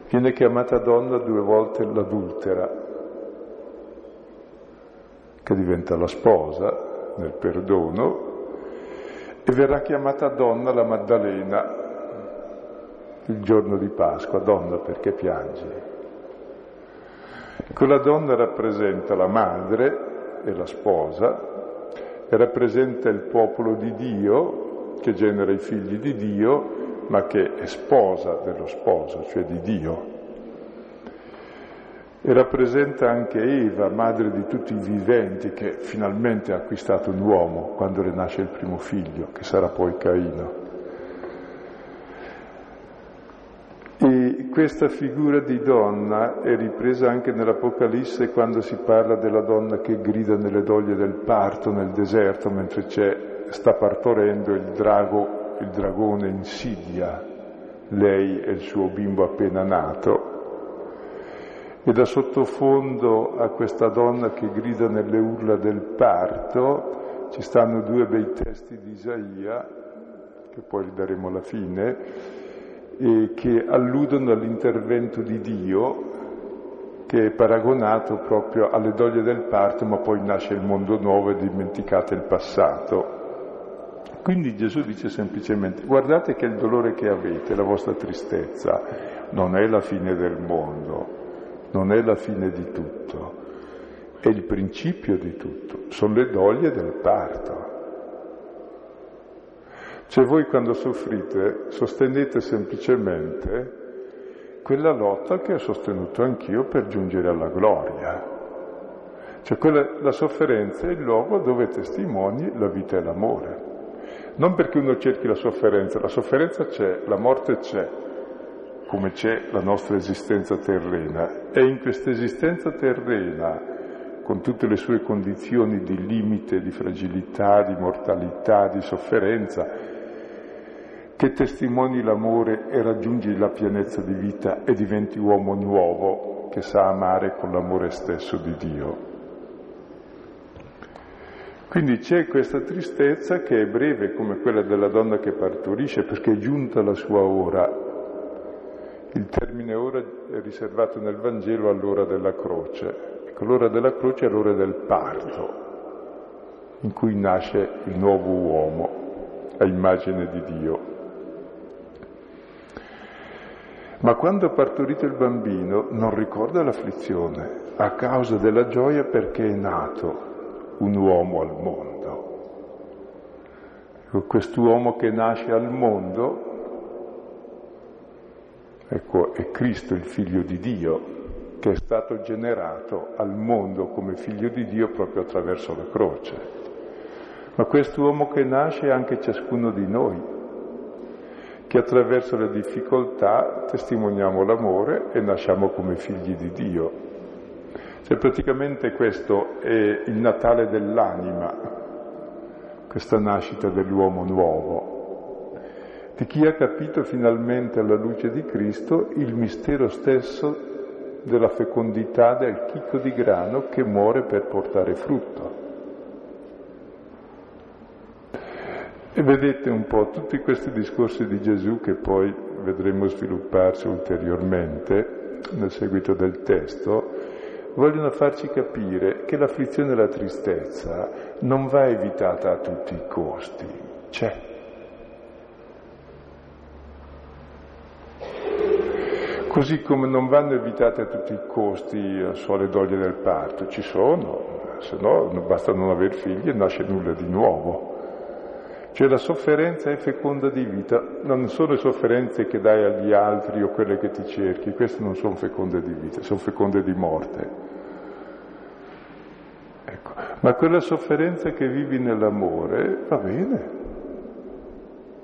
Viene chiamata donna due volte l'adultera, che diventa la sposa nel perdono, e verrà chiamata donna la Maddalena il giorno di Pasqua, donna perché piangi. Quella donna rappresenta la madre e la sposa, e rappresenta il popolo di Dio che genera i figli di Dio ma che è sposa dello sposo, cioè di Dio. E rappresenta anche Eva, madre di tutti i viventi, che finalmente ha acquistato un uomo quando le nasce il primo figlio, che sarà poi Caino. E questa figura di donna è ripresa anche nell'Apocalisse quando si parla della donna che grida nelle doglie del parto nel deserto mentre sta partorendo il drago il dragone insidia lei e il suo bimbo appena nato e da sottofondo a questa donna che grida nelle urla del parto ci stanno due bei testi di Isaia, che poi li daremo alla fine, che alludono all'intervento di Dio che è paragonato proprio alle doglie del parto, ma poi nasce il mondo nuovo e dimenticate il passato. Quindi Gesù dice semplicemente guardate che il dolore che avete, la vostra tristezza, non è la fine del mondo, non è la fine di tutto, è il principio di tutto, sono le doglie del parto. Cioè voi quando soffrite sostenete semplicemente quella lotta che ho sostenuto anch'io per giungere alla gloria. Cioè quella, la sofferenza è il luogo dove testimoni la vita e l'amore. Non perché uno cerchi la sofferenza, la sofferenza c'è, la morte c'è, come c'è la nostra esistenza terrena. E in questa esistenza terrena, con tutte le sue condizioni di limite, di fragilità, di mortalità, di sofferenza, che testimoni l'amore e raggiungi la pienezza di vita e diventi uomo nuovo che sa amare con l'amore stesso di Dio. Quindi c'è questa tristezza che è breve come quella della donna che partorisce perché è giunta la sua ora. Il termine ora è riservato nel Vangelo all'ora della croce. Ecco, l'ora della croce è l'ora del parto, in cui nasce il nuovo uomo a immagine di Dio. Ma quando ha partorito il bambino non ricorda l'afflizione, a causa della gioia perché è nato un uomo al mondo. Quest'uomo che nasce al mondo, ecco, è Cristo il figlio di Dio, che è stato generato al mondo come figlio di Dio proprio attraverso la croce. Ma quest'uomo che nasce è anche ciascuno di noi, che attraverso le difficoltà testimoniamo l'amore e nasciamo come figli di Dio. Cioè praticamente questo è il Natale dell'anima, questa nascita dell'uomo nuovo, di chi ha capito finalmente alla luce di Cristo il mistero stesso della fecondità del chicco di grano che muore per portare frutto. E vedete un po' tutti questi discorsi di Gesù che poi vedremo svilupparsi ulteriormente nel seguito del testo, vogliono farci capire che l'afflizione e la tristezza non va evitata a tutti i costi, c'è. Così come non vanno evitate a tutti i costi so, le doglie del parto, ci sono, se no basta non aver figli e nasce nulla di nuovo. Cioè la sofferenza è feconda di vita, non sono le sofferenze che dai agli altri o quelle che ti cerchi, queste non sono feconde di vita, sono feconde di morte. Ecco. Ma quella sofferenza che vivi nell'amore va bene,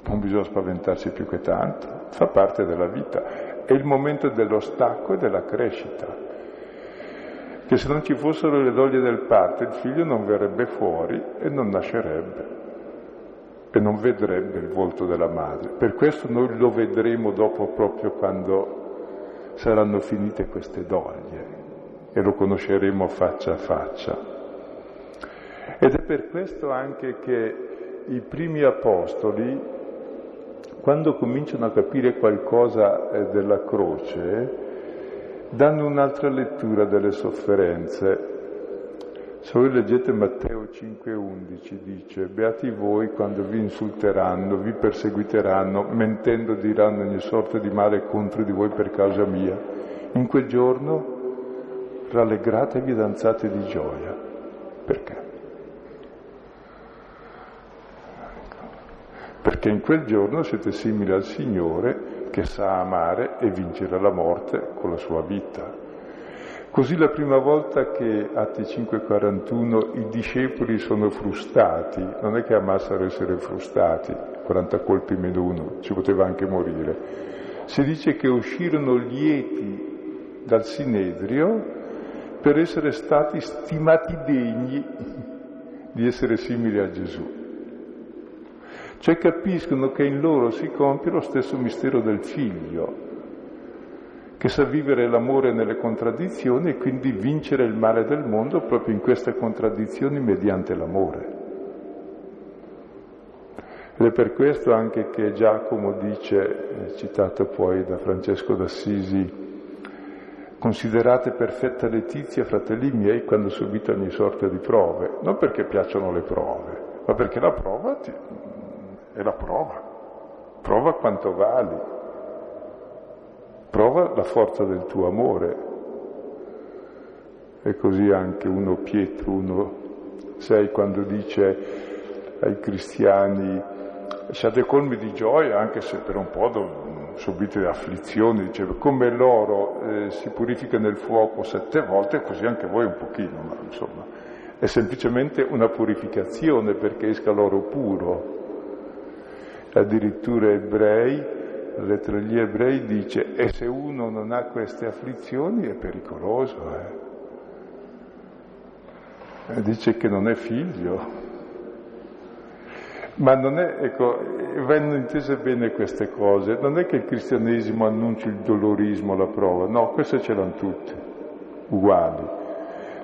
non bisogna spaventarsi più che tanto, fa parte della vita, è il momento dello stacco e della crescita. Che se non ci fossero le doglie del parto il figlio non verrebbe fuori e non nascerebbe e non vedrebbe il volto della madre. Per questo noi lo vedremo dopo proprio quando saranno finite queste doglie e lo conosceremo faccia a faccia. Ed è per questo anche che i primi apostoli, quando cominciano a capire qualcosa eh, della croce, danno un'altra lettura delle sofferenze se voi leggete Matteo 5:11 dice, beati voi quando vi insulteranno, vi perseguiteranno, mentendo diranno ogni sorta di male contro di voi per causa mia. In quel giorno rallegratevi e danzate di gioia. Perché? Perché in quel giorno siete simili al Signore che sa amare e vincere la morte con la sua vita. Così la prima volta che Atti 5:41 i discepoli sono frustati, non è che amassero essere frustati, 40 colpi meno uno, ci poteva anche morire, si dice che uscirono lieti dal Sinedrio per essere stati stimati degni di essere simili a Gesù. Cioè capiscono che in loro si compie lo stesso mistero del figlio, che sa vivere l'amore nelle contraddizioni e quindi vincere il male del mondo proprio in queste contraddizioni mediante l'amore. Ed è per questo anche che Giacomo dice, citato poi da Francesco d'Assisi, Considerate perfetta letizia, fratelli miei, quando subite ogni sorta di prove, non perché piacciono le prove, ma perché la prova ti... è la prova. Prova quanto vali, prova la forza del tuo amore. E così anche uno Pietro, uno sei quando dice ai cristiani siate colmi di gioia anche se per un po' subite afflizioni, diceva, come l'oro eh, si purifica nel fuoco sette volte, così anche voi un pochino, ma insomma, è semplicemente una purificazione perché esca l'oro puro. Addirittura ebrei, la lettera agli ebrei dice, e se uno non ha queste afflizioni è pericoloso, eh? E dice che non è figlio, ma non è, ecco, vanno intese bene queste cose, non è che il cristianesimo annuncia il dolorismo, la prova, no, queste ce l'hanno tutte, uguali.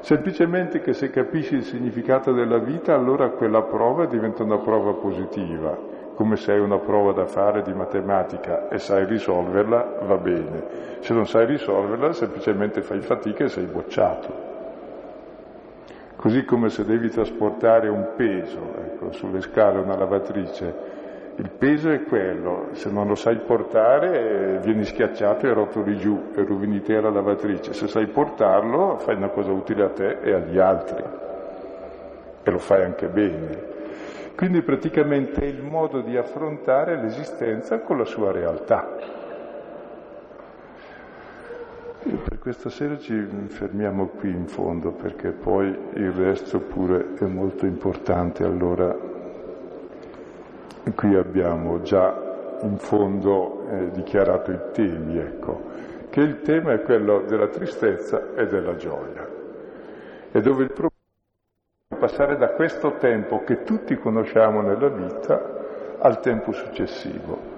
Semplicemente che se capisci il significato della vita, allora quella prova diventa una prova positiva, come se hai una prova da fare di matematica e sai risolverla, va bene. Se non sai risolverla, semplicemente fai fatica e sei bocciato. Così come se devi trasportare un peso, ecco, sulle scale una lavatrice, il peso è quello, se non lo sai portare vieni schiacciato e rotoli giù e rovini te la lavatrice, se sai portarlo fai una cosa utile a te e agli altri e lo fai anche bene. Quindi praticamente è il modo di affrontare l'esistenza con la sua realtà. Per questa sera ci fermiamo qui in fondo perché poi il resto pure è molto importante. Allora qui abbiamo già in fondo eh, dichiarato i temi, ecco, che il tema è quello della tristezza e della gioia. E dove il problema passare da questo tempo che tutti conosciamo nella vita al tempo successivo.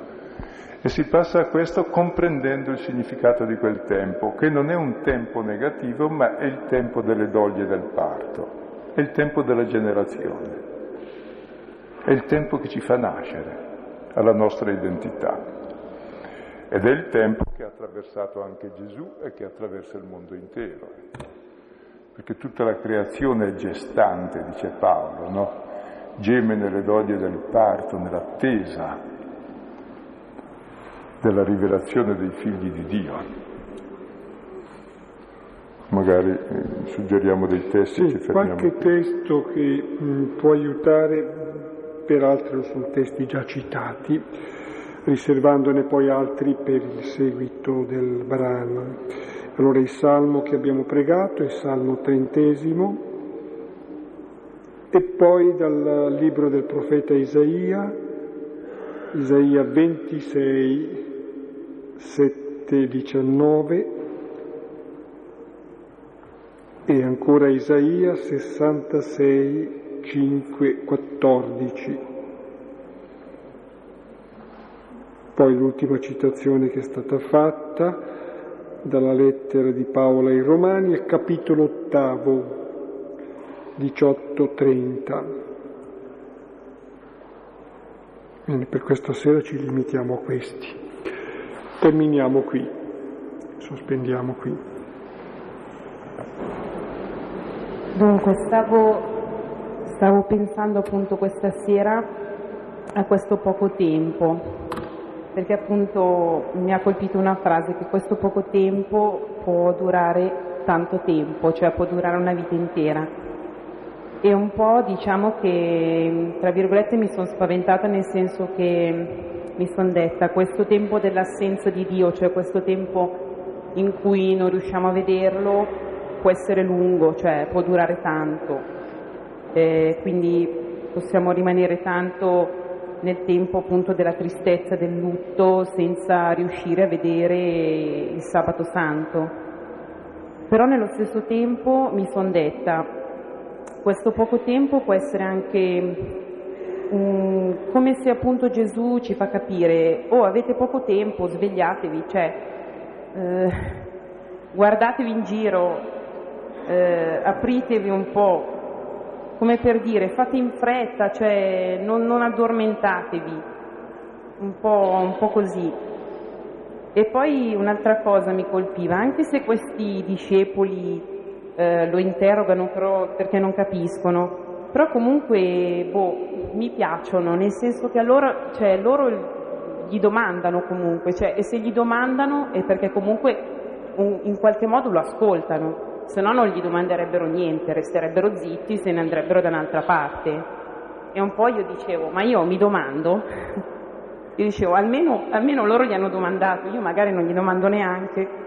E si passa a questo comprendendo il significato di quel tempo, che non è un tempo negativo, ma è il tempo delle doglie del parto, è il tempo della generazione, è il tempo che ci fa nascere alla nostra identità. Ed è il tempo che ha attraversato anche Gesù e che attraversa il mondo intero. Perché tutta la creazione è gestante, dice Paolo, no? Geme nelle doglie del parto, nell'attesa della rivelazione dei figli di Dio. Magari eh, suggeriamo dei testi sì, qualche qui. testo che mh, mm, può aiutare, peraltro sono testi già citati, riservandone poi altri per il seguito del brano. Allora il salmo che abbiamo pregato è il salmo trentesimo e poi dal libro del profeta Isaia, Isaia 26, 7, 19 e ancora Isaia 66, 5, 14. Poi l'ultima citazione che è stata fatta dalla lettera di Paolo ai Romani è capitolo ottavo, 18-30. Quindi per questa sera ci limitiamo a questi. Terminiamo qui, sospendiamo qui. Dunque, stavo, stavo pensando appunto questa sera a questo poco tempo, perché appunto mi ha colpito una frase che questo poco tempo può durare tanto tempo, cioè può durare una vita intera. E un po' diciamo che, tra virgolette, mi sono spaventata nel senso che mi sono detta, questo tempo dell'assenza di Dio, cioè questo tempo in cui non riusciamo a vederlo, può essere lungo, cioè può durare tanto, eh, quindi possiamo rimanere tanto nel tempo appunto della tristezza, del lutto, senza riuscire a vedere il sabato santo. Però nello stesso tempo mi sono detta, questo poco tempo può essere anche um, come se appunto Gesù ci fa capire, oh avete poco tempo, svegliatevi, cioè eh, guardatevi in giro, eh, apritevi un po', come per dire fate in fretta, cioè non, non addormentatevi, un po', un po' così. E poi un'altra cosa mi colpiva, anche se questi discepoli eh, lo interrogano però perché non capiscono, però comunque boh, mi piacciono, nel senso che allora, cioè, loro gli domandano comunque, cioè, e se gli domandano è perché comunque un, in qualche modo lo ascoltano, se no non gli domanderebbero niente, resterebbero zitti, se ne andrebbero da un'altra parte. E un po' io dicevo, ma io mi domando, (laughs) io dicevo, almeno, almeno loro gli hanno domandato, io magari non gli domando neanche.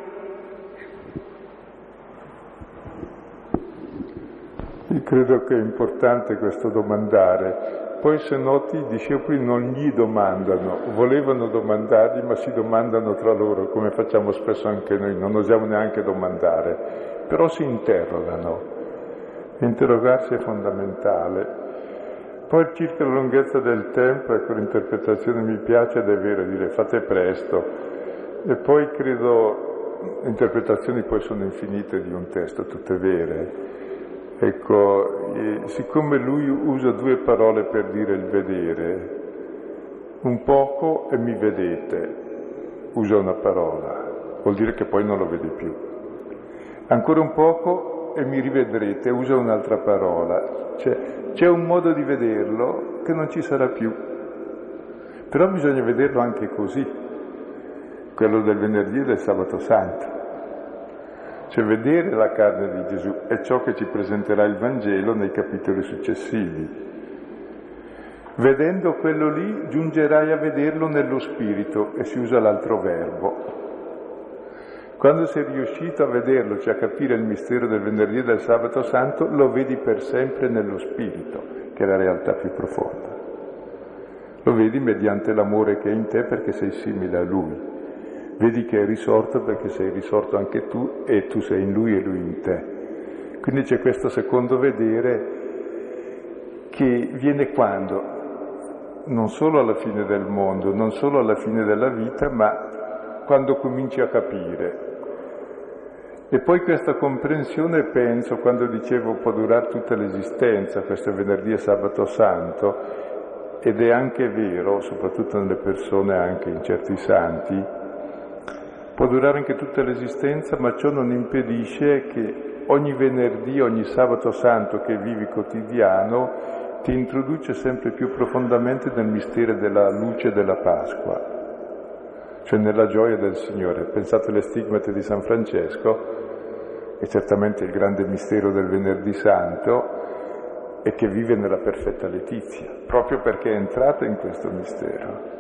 Io credo che è importante questo domandare. Poi se noti i discepoli non gli domandano, volevano domandargli ma si domandano tra loro, come facciamo spesso anche noi, non osiamo neanche domandare, però si interrogano. Interrogarsi è fondamentale. Poi circa la lunghezza del tempo, ecco l'interpretazione mi piace ed è vero, dire fate presto. E poi credo, interpretazioni poi sono infinite di un testo, tutte vere. Ecco, siccome lui usa due parole per dire il vedere, un poco e mi vedete, usa una parola, vuol dire che poi non lo vede più. Ancora un poco e mi rivedrete, usa un'altra parola, cioè c'è un modo di vederlo che non ci sarà più, però bisogna vederlo anche così, quello del venerdì e del sabato santo, cioè vedere la carne di Gesù è ciò che ci presenterà il Vangelo nei capitoli successivi. Vedendo quello lì giungerai a vederlo nello spirito e si usa l'altro verbo, quando sei riuscito a vederlo, cioè a capire il mistero del venerdì e del sabato santo, lo vedi per sempre nello spirito, che è la realtà più profonda. Lo vedi mediante l'amore che è in te perché sei simile a lui. Vedi che è risorto perché sei risorto anche tu e tu sei in lui e lui in te. Quindi c'è questo secondo vedere che viene quando? Non solo alla fine del mondo, non solo alla fine della vita, ma quando cominci a capire e poi questa comprensione, penso, quando dicevo può durare tutta l'esistenza, questo è venerdì e sabato santo, ed è anche vero, soprattutto nelle persone, anche in certi santi, può durare anche tutta l'esistenza, ma ciò non impedisce che ogni venerdì, ogni sabato santo che vivi quotidiano, ti introduce sempre più profondamente nel mistero della luce della Pasqua cioè nella gioia del Signore. Pensate alle stigmate di San Francesco, che certamente il grande mistero del venerdì santo è che vive nella perfetta letizia, proprio perché è entrato in questo mistero.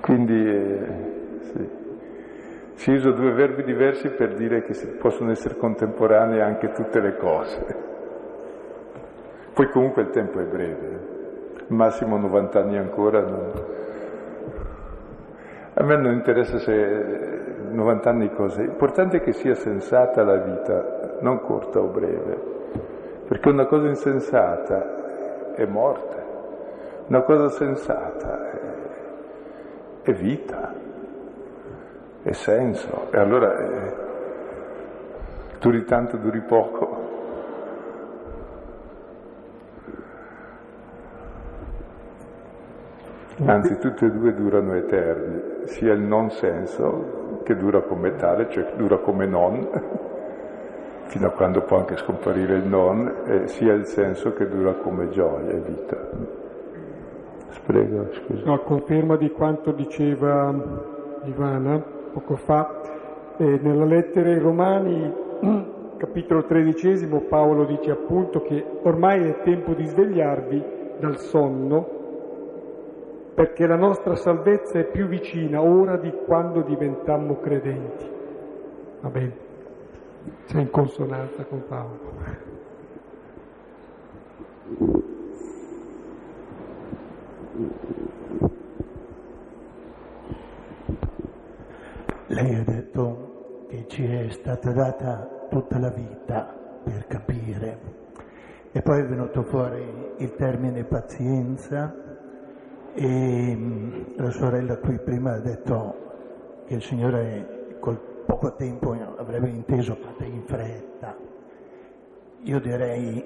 Quindi eh, sì. si usa due verbi diversi per dire che possono essere contemporanee anche tutte le cose. Poi comunque il tempo è breve. Eh massimo 90 anni ancora. Non... A me non interessa se 90 anni cosa, l'importante è che sia sensata la vita, non corta o breve, perché una cosa insensata è morte, una cosa sensata è, è vita, è senso, e allora eh, duri tanto, duri poco. Anzi, tutte e due durano eterni, sia il non senso, che dura come tale, cioè dura come non, (laughs) fino a quando può anche scomparire il non, sia il senso che dura come gioia e vita. Prego, scusa. No, conferma di quanto diceva Ivana poco fa. Eh, nella lettera ai Romani, (clears throat) capitolo tredicesimo, Paolo dice appunto che ormai è tempo di svegliarvi dal sonno perché la nostra salvezza è più vicina ora di quando diventammo credenti. Va bene, c'è in consonanza con Paolo. Lei ha detto che ci è stata data tutta la vita per capire e poi è venuto fuori il termine pazienza e mm, la sorella qui prima ha detto che il Signore col poco tempo avrebbe inteso fate in fretta. Io direi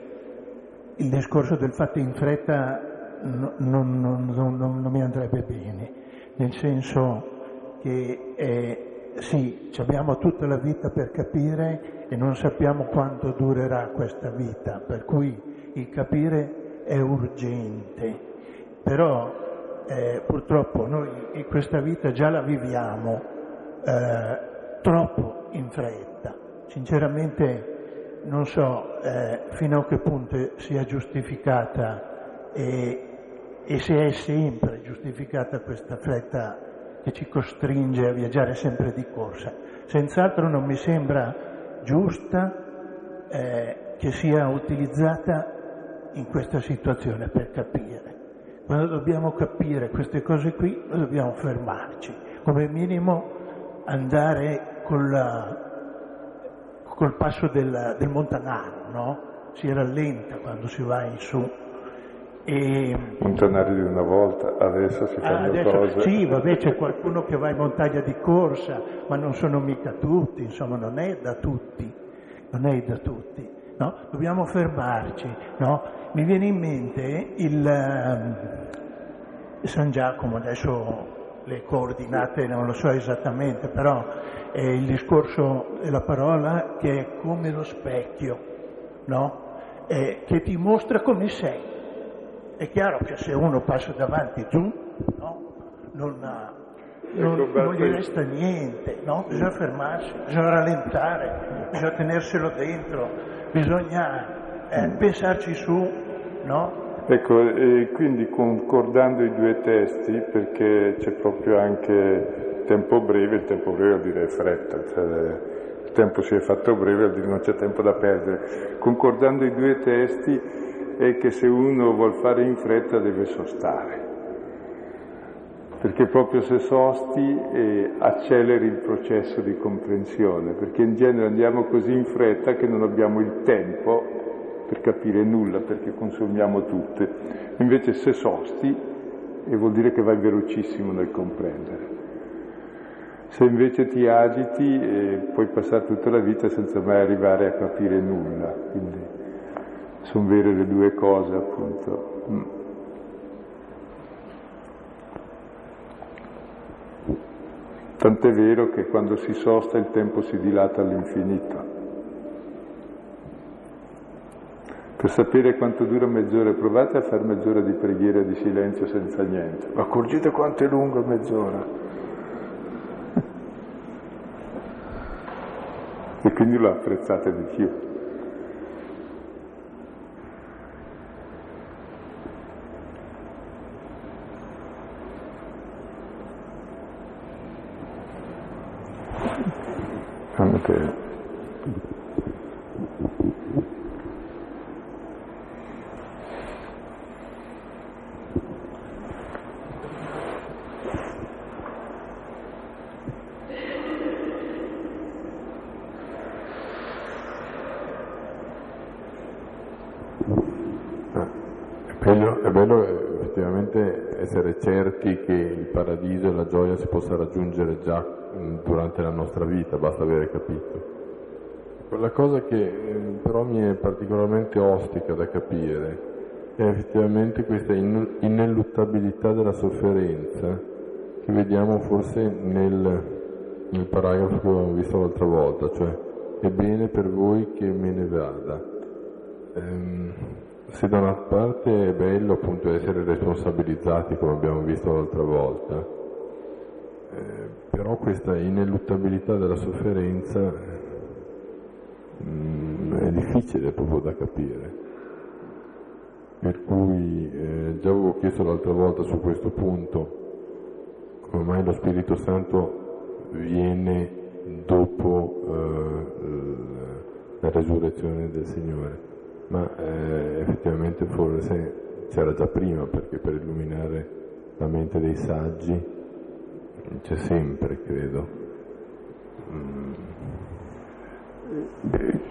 il discorso del fatto in fretta non, non, non, non mi andrebbe bene, nel senso che eh, sì, abbiamo tutta la vita per capire e non sappiamo quanto durerà questa vita, per cui il capire è urgente, però eh, purtroppo noi questa vita già la viviamo eh, troppo in fretta. Sinceramente non so eh, fino a che punto sia giustificata e, e se è sempre giustificata questa fretta che ci costringe a viaggiare sempre di corsa. Senz'altro non mi sembra giusta eh, che sia utilizzata in questa situazione per capire. Quando dobbiamo capire queste cose qui, noi dobbiamo fermarci, come minimo andare la, col passo del, del montanaro, no? Si rallenta quando si va in su. E... Montanari di una volta, adesso si fanno ah, adesso, cose. Sì, vabbè, c'è qualcuno che va in montagna di corsa, ma non sono mica tutti, insomma, non è da tutti, non è da tutti. No? Dobbiamo fermarci, no? Mi viene in mente il uh, San Giacomo, adesso le coordinate non lo so esattamente, però è il discorso e la parola che è come lo specchio, no? eh, che ti mostra come sei. È chiaro che se uno passa davanti giù, no? non, non, non, gli resta niente, no? bisogna fermarsi, bisogna rallentare, bisogna tenerselo dentro, bisogna eh, pensarci su no? Ecco, e quindi concordando i due testi, perché c'è proprio anche tempo breve, il tempo breve vuol dire fretta, cioè il tempo si è fatto breve vuol dire non c'è tempo da perdere. Concordando i due testi è che se uno vuol fare in fretta deve sostare, perché proprio se sosti eh, acceleri il processo di comprensione, perché in genere andiamo così in fretta che non abbiamo il tempo per capire nulla perché consumiamo tutte. Invece se sosti, e vuol dire che vai velocissimo nel comprendere. Se invece ti agiti eh, puoi passare tutta la vita senza mai arrivare a capire nulla. Quindi sono vere le due cose appunto. Tant'è vero che quando si sosta il tempo si dilata all'infinito. Per sapere quanto dura mezz'ora, provate a fare mezz'ora di preghiera di silenzio senza niente. Ma accorgete quanto è lunga mezz'ora. e quindi lo apprezzate di più. Anche certi che il paradiso e la gioia si possa raggiungere già mm, durante la nostra vita, basta avere capito. La cosa che eh, però mi è particolarmente ostica da capire è effettivamente questa ineluttabilità della sofferenza che vediamo forse nel, nel paragrafo che abbiamo visto l'altra volta, cioè è bene per voi che me ne vada. Ehm, se da una parte è bello appunto essere responsabilizzati come abbiamo visto l'altra volta, eh, però questa ineluttabilità della sofferenza mh, mm, è difficile proprio da capire. Per cui eh, già avevo chiesto l'altra volta su questo punto come mai lo Spirito Santo viene dopo eh, la resurrezione del Signore ma eh, effettivamente forse c'era già prima perché per illuminare la mente dei saggi c'è sempre, credo. Mm.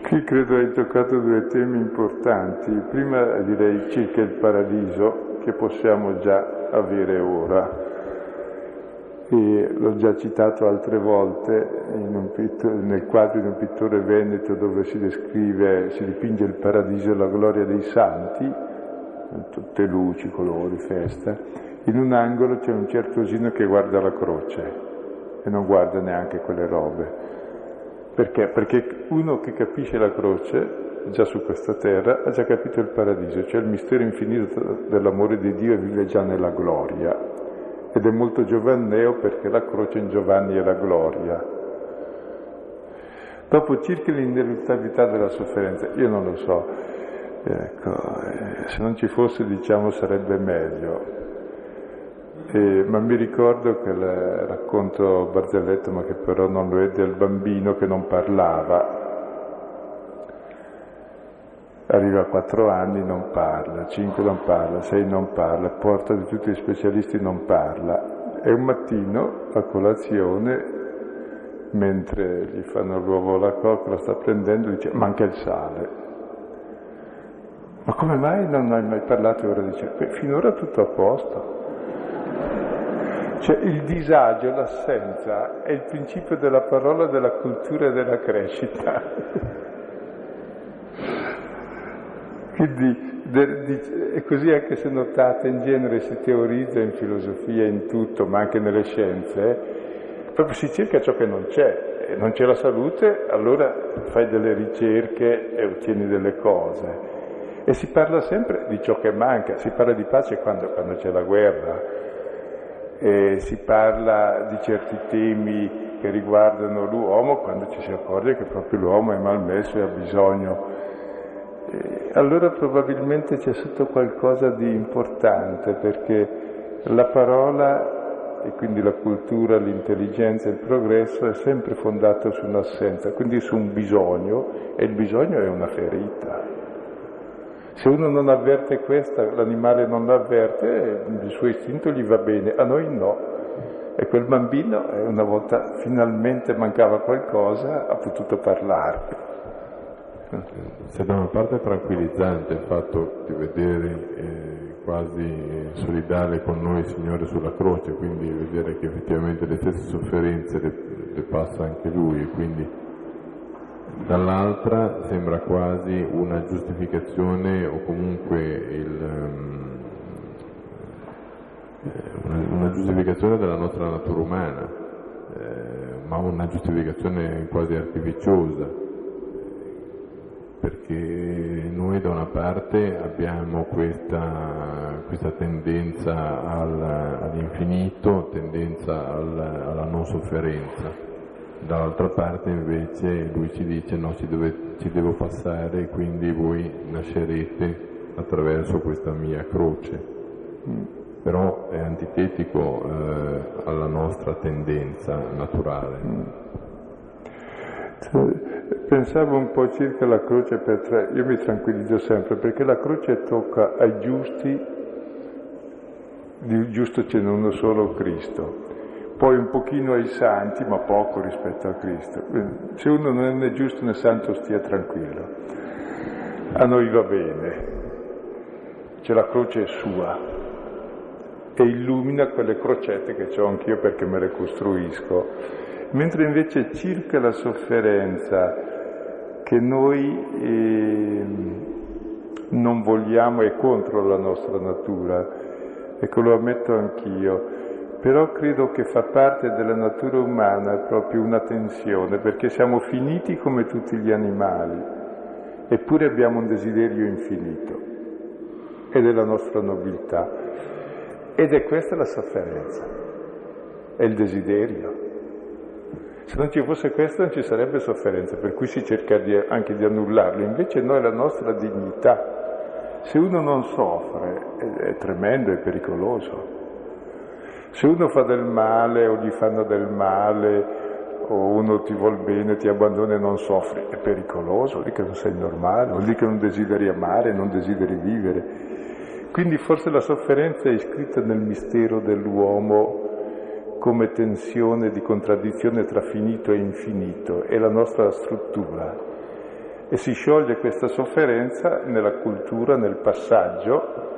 Qui credo hai toccato due temi importanti. Prima direi circa il paradiso che possiamo già avere ora e l'ho già citato altre volte pittore, nel quadro di un pittore veneto dove si descrive, si dipinge il paradiso e la gloria dei santi, tutte luci, colori, festa, In un angolo c'è un certosino che guarda la croce e non guarda neanche quelle robe. Perché? Perché uno che capisce la croce già su questa terra, ha già capito il paradiso, cioè il mistero infinito dell'amore di Dio e vive già nella gloria. Ed è molto giovanneo perché la croce in Giovanni è la gloria. Dopo circa l'ineluttabilità della sofferenza, io non lo so, ecco, eh, se non ci fosse diciamo sarebbe meglio. Eh, ma mi ricordo che racconto Barzelletto, ma che però non lo è, del bambino che non parlava, arriva a quattro anni non parla, cinque non parla, sei non parla, porta di tutti gli specialisti non parla. E un mattino a colazione, mentre gli fanno l'uovo alla coccola, sta prendendo, dice manca il sale. Ma come mai non hai mai parlato? E ora dice, finora tutto a posto. Cioè il disagio, l'assenza è il principio della parola, della cultura e della crescita. Quindi è così anche se notate in genere si teorizza in filosofia, in tutto, ma anche nelle scienze, eh, proprio si cerca ciò che non c'è. Non c'è la salute, allora fai delle ricerche e ottieni delle cose. E si parla sempre di ciò che manca, si parla di pace quando, quando c'è la guerra, e si parla di certi temi che riguardano l'uomo quando ci si accorge che proprio l'uomo è malmesso e ha bisogno allora probabilmente c'è sotto qualcosa di importante perché la parola e quindi la cultura, l'intelligenza, il progresso è sempre fondato su un'assenza, quindi su un bisogno e il bisogno è una ferita. Se uno non avverte questa, l'animale non l'avverte, il suo istinto gli va bene, a noi no. E quel bambino, eh, una volta finalmente mancava qualcosa, ha potuto parlare. Se da una parte è tranquillizzante il fatto di vedere eh, quasi solidale con noi il Signore sulla croce, quindi vedere che effettivamente le stesse sofferenze le, le passa anche Lui e quindi dall'altra sembra quasi una giustificazione o comunque il, um, una, una, giustificazione della nostra natura umana, eh, ma una giustificazione quasi artificiosa perché noi da una parte abbiamo questa, questa tendenza al, all'infinito, tendenza al, alla non sofferenza, dall'altra parte invece lui ci dice no, ci, dove, ci devo passare quindi voi nascerete attraverso questa mia croce. Però è antitetico eh, alla nostra tendenza naturale. Cioè, pensavo un po' circa la croce per tre, io mi tranquillizzo sempre perché la croce tocca ai giusti, di giusto ce n'è uno solo Cristo, poi un pochino ai santi, ma poco rispetto a Cristo. Se uno non è né giusto né santo stia tranquillo, a noi va bene, cioè la croce sua e illumina quelle crocette che ho anch'io perché me le costruisco mentre invece circa la sofferenza che noi eh, non vogliamo è contro la nostra natura, ecco lo ammetto anch'io, però credo che fa parte della natura umana proprio una tensione, perché siamo finiti come tutti gli animali, eppure abbiamo un desiderio infinito, ed è la nostra nobiltà, ed è questa la sofferenza, è il desiderio. Se non ci fosse questo non ci sarebbe sofferenza, per cui si cerca di, anche di annullarlo, invece noi la nostra dignità. Se uno non soffre è, è tremendo, è pericoloso. Se uno fa del male o gli fanno del male o uno ti vuol bene, ti abbandona e non soffri, è pericoloso, vuol dire che non sei normale, vuol dire che non desideri amare, non desideri vivere. Quindi forse la sofferenza è iscritta nel mistero dell'uomo come tensione di contraddizione tra finito e infinito, è la nostra struttura. E si scioglie questa sofferenza nella cultura, nel passaggio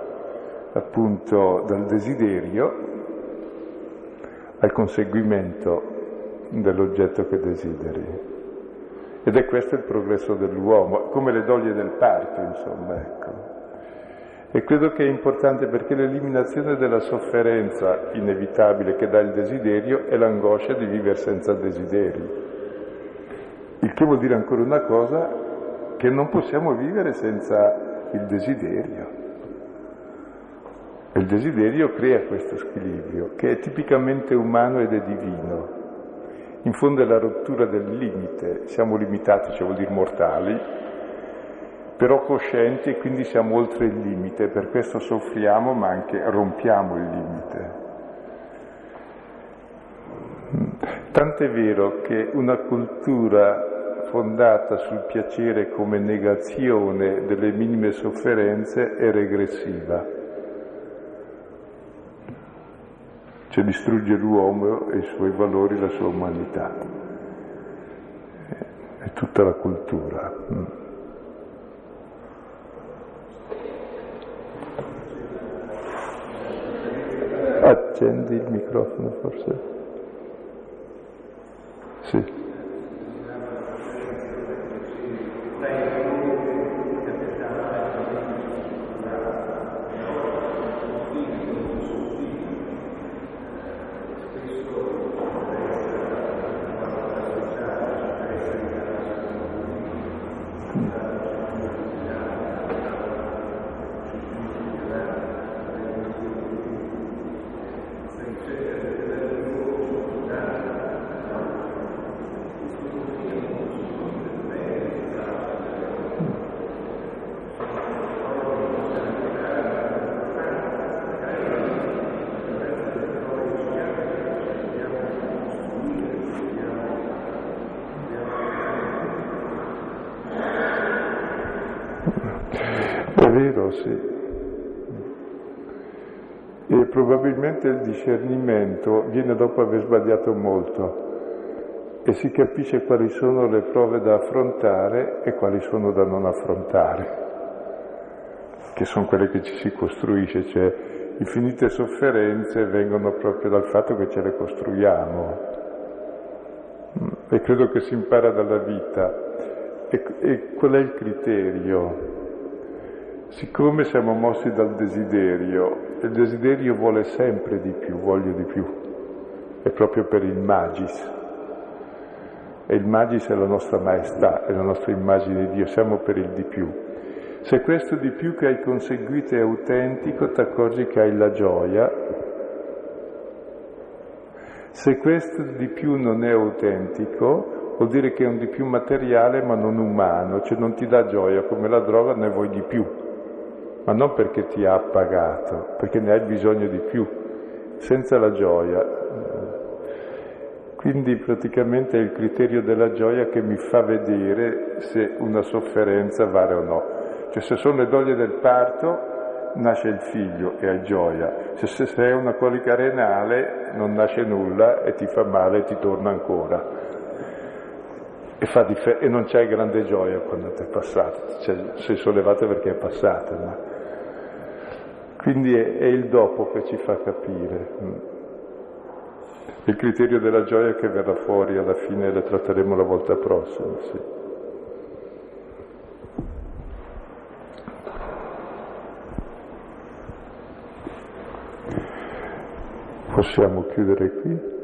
appunto dal desiderio al conseguimento dell'oggetto che desideri. Ed è questo il progresso dell'uomo, come le doglie del parto, insomma, ecco. E credo che è importante perché l'eliminazione della sofferenza inevitabile che dà il desiderio è l'angoscia di vivere senza desideri. Il che vuol dire ancora una cosa, che non possiamo vivere senza il desiderio. E il desiderio crea questo squilibrio, che è tipicamente umano ed è divino. In fondo è la rottura del limite, siamo limitati, cioè vuol dire mortali, però coscienti e quindi siamo oltre il limite, per questo soffriamo ma anche rompiamo il limite. Tant'è vero che una cultura fondata sul piacere come negazione delle minime sofferenze è regressiva. Cioè distrugge l'uomo e i suoi valori, la sua umanità. È tutta la cultura. Accendi il microfono forse. Sì. È vero, sì. E probabilmente il discernimento viene dopo aver sbagliato molto e si capisce quali sono le prove da affrontare e quali sono da non affrontare, che sono quelle che ci si costruisce, cioè infinite sofferenze vengono proprio dal fatto che ce le costruiamo. E credo che si impara dalla vita. E, e qual è il criterio? Siccome siamo mossi dal desiderio, il desiderio vuole sempre di più, voglio di più, è proprio per il magis. E il magis è la nostra maestà, è la nostra immagine di Dio, siamo per il di più. Se questo di più che hai conseguito è autentico, ti accorgi che hai la gioia. Se questo di più non è autentico, vuol dire che è un di più materiale ma non umano, cioè non ti dà gioia come la droga, ne vuoi di più ma non perché ti ha appagato, perché ne hai bisogno di più, senza la gioia. Quindi praticamente è il criterio della gioia che mi fa vedere se una sofferenza vale o no. Cioè se sono le doglie del parto nasce il figlio e hai gioia, se, se sei una colica renale non nasce nulla e ti fa male e ti torna ancora. E, dif- e non c'è grande gioia quando ti è passato, cioè, sei sollevato perché è passato. Ma... Quindi è, è il dopo che ci fa capire. Il criterio della gioia che verrà fuori alla fine la tratteremo la volta prossima, sì. Possiamo chiudere qui?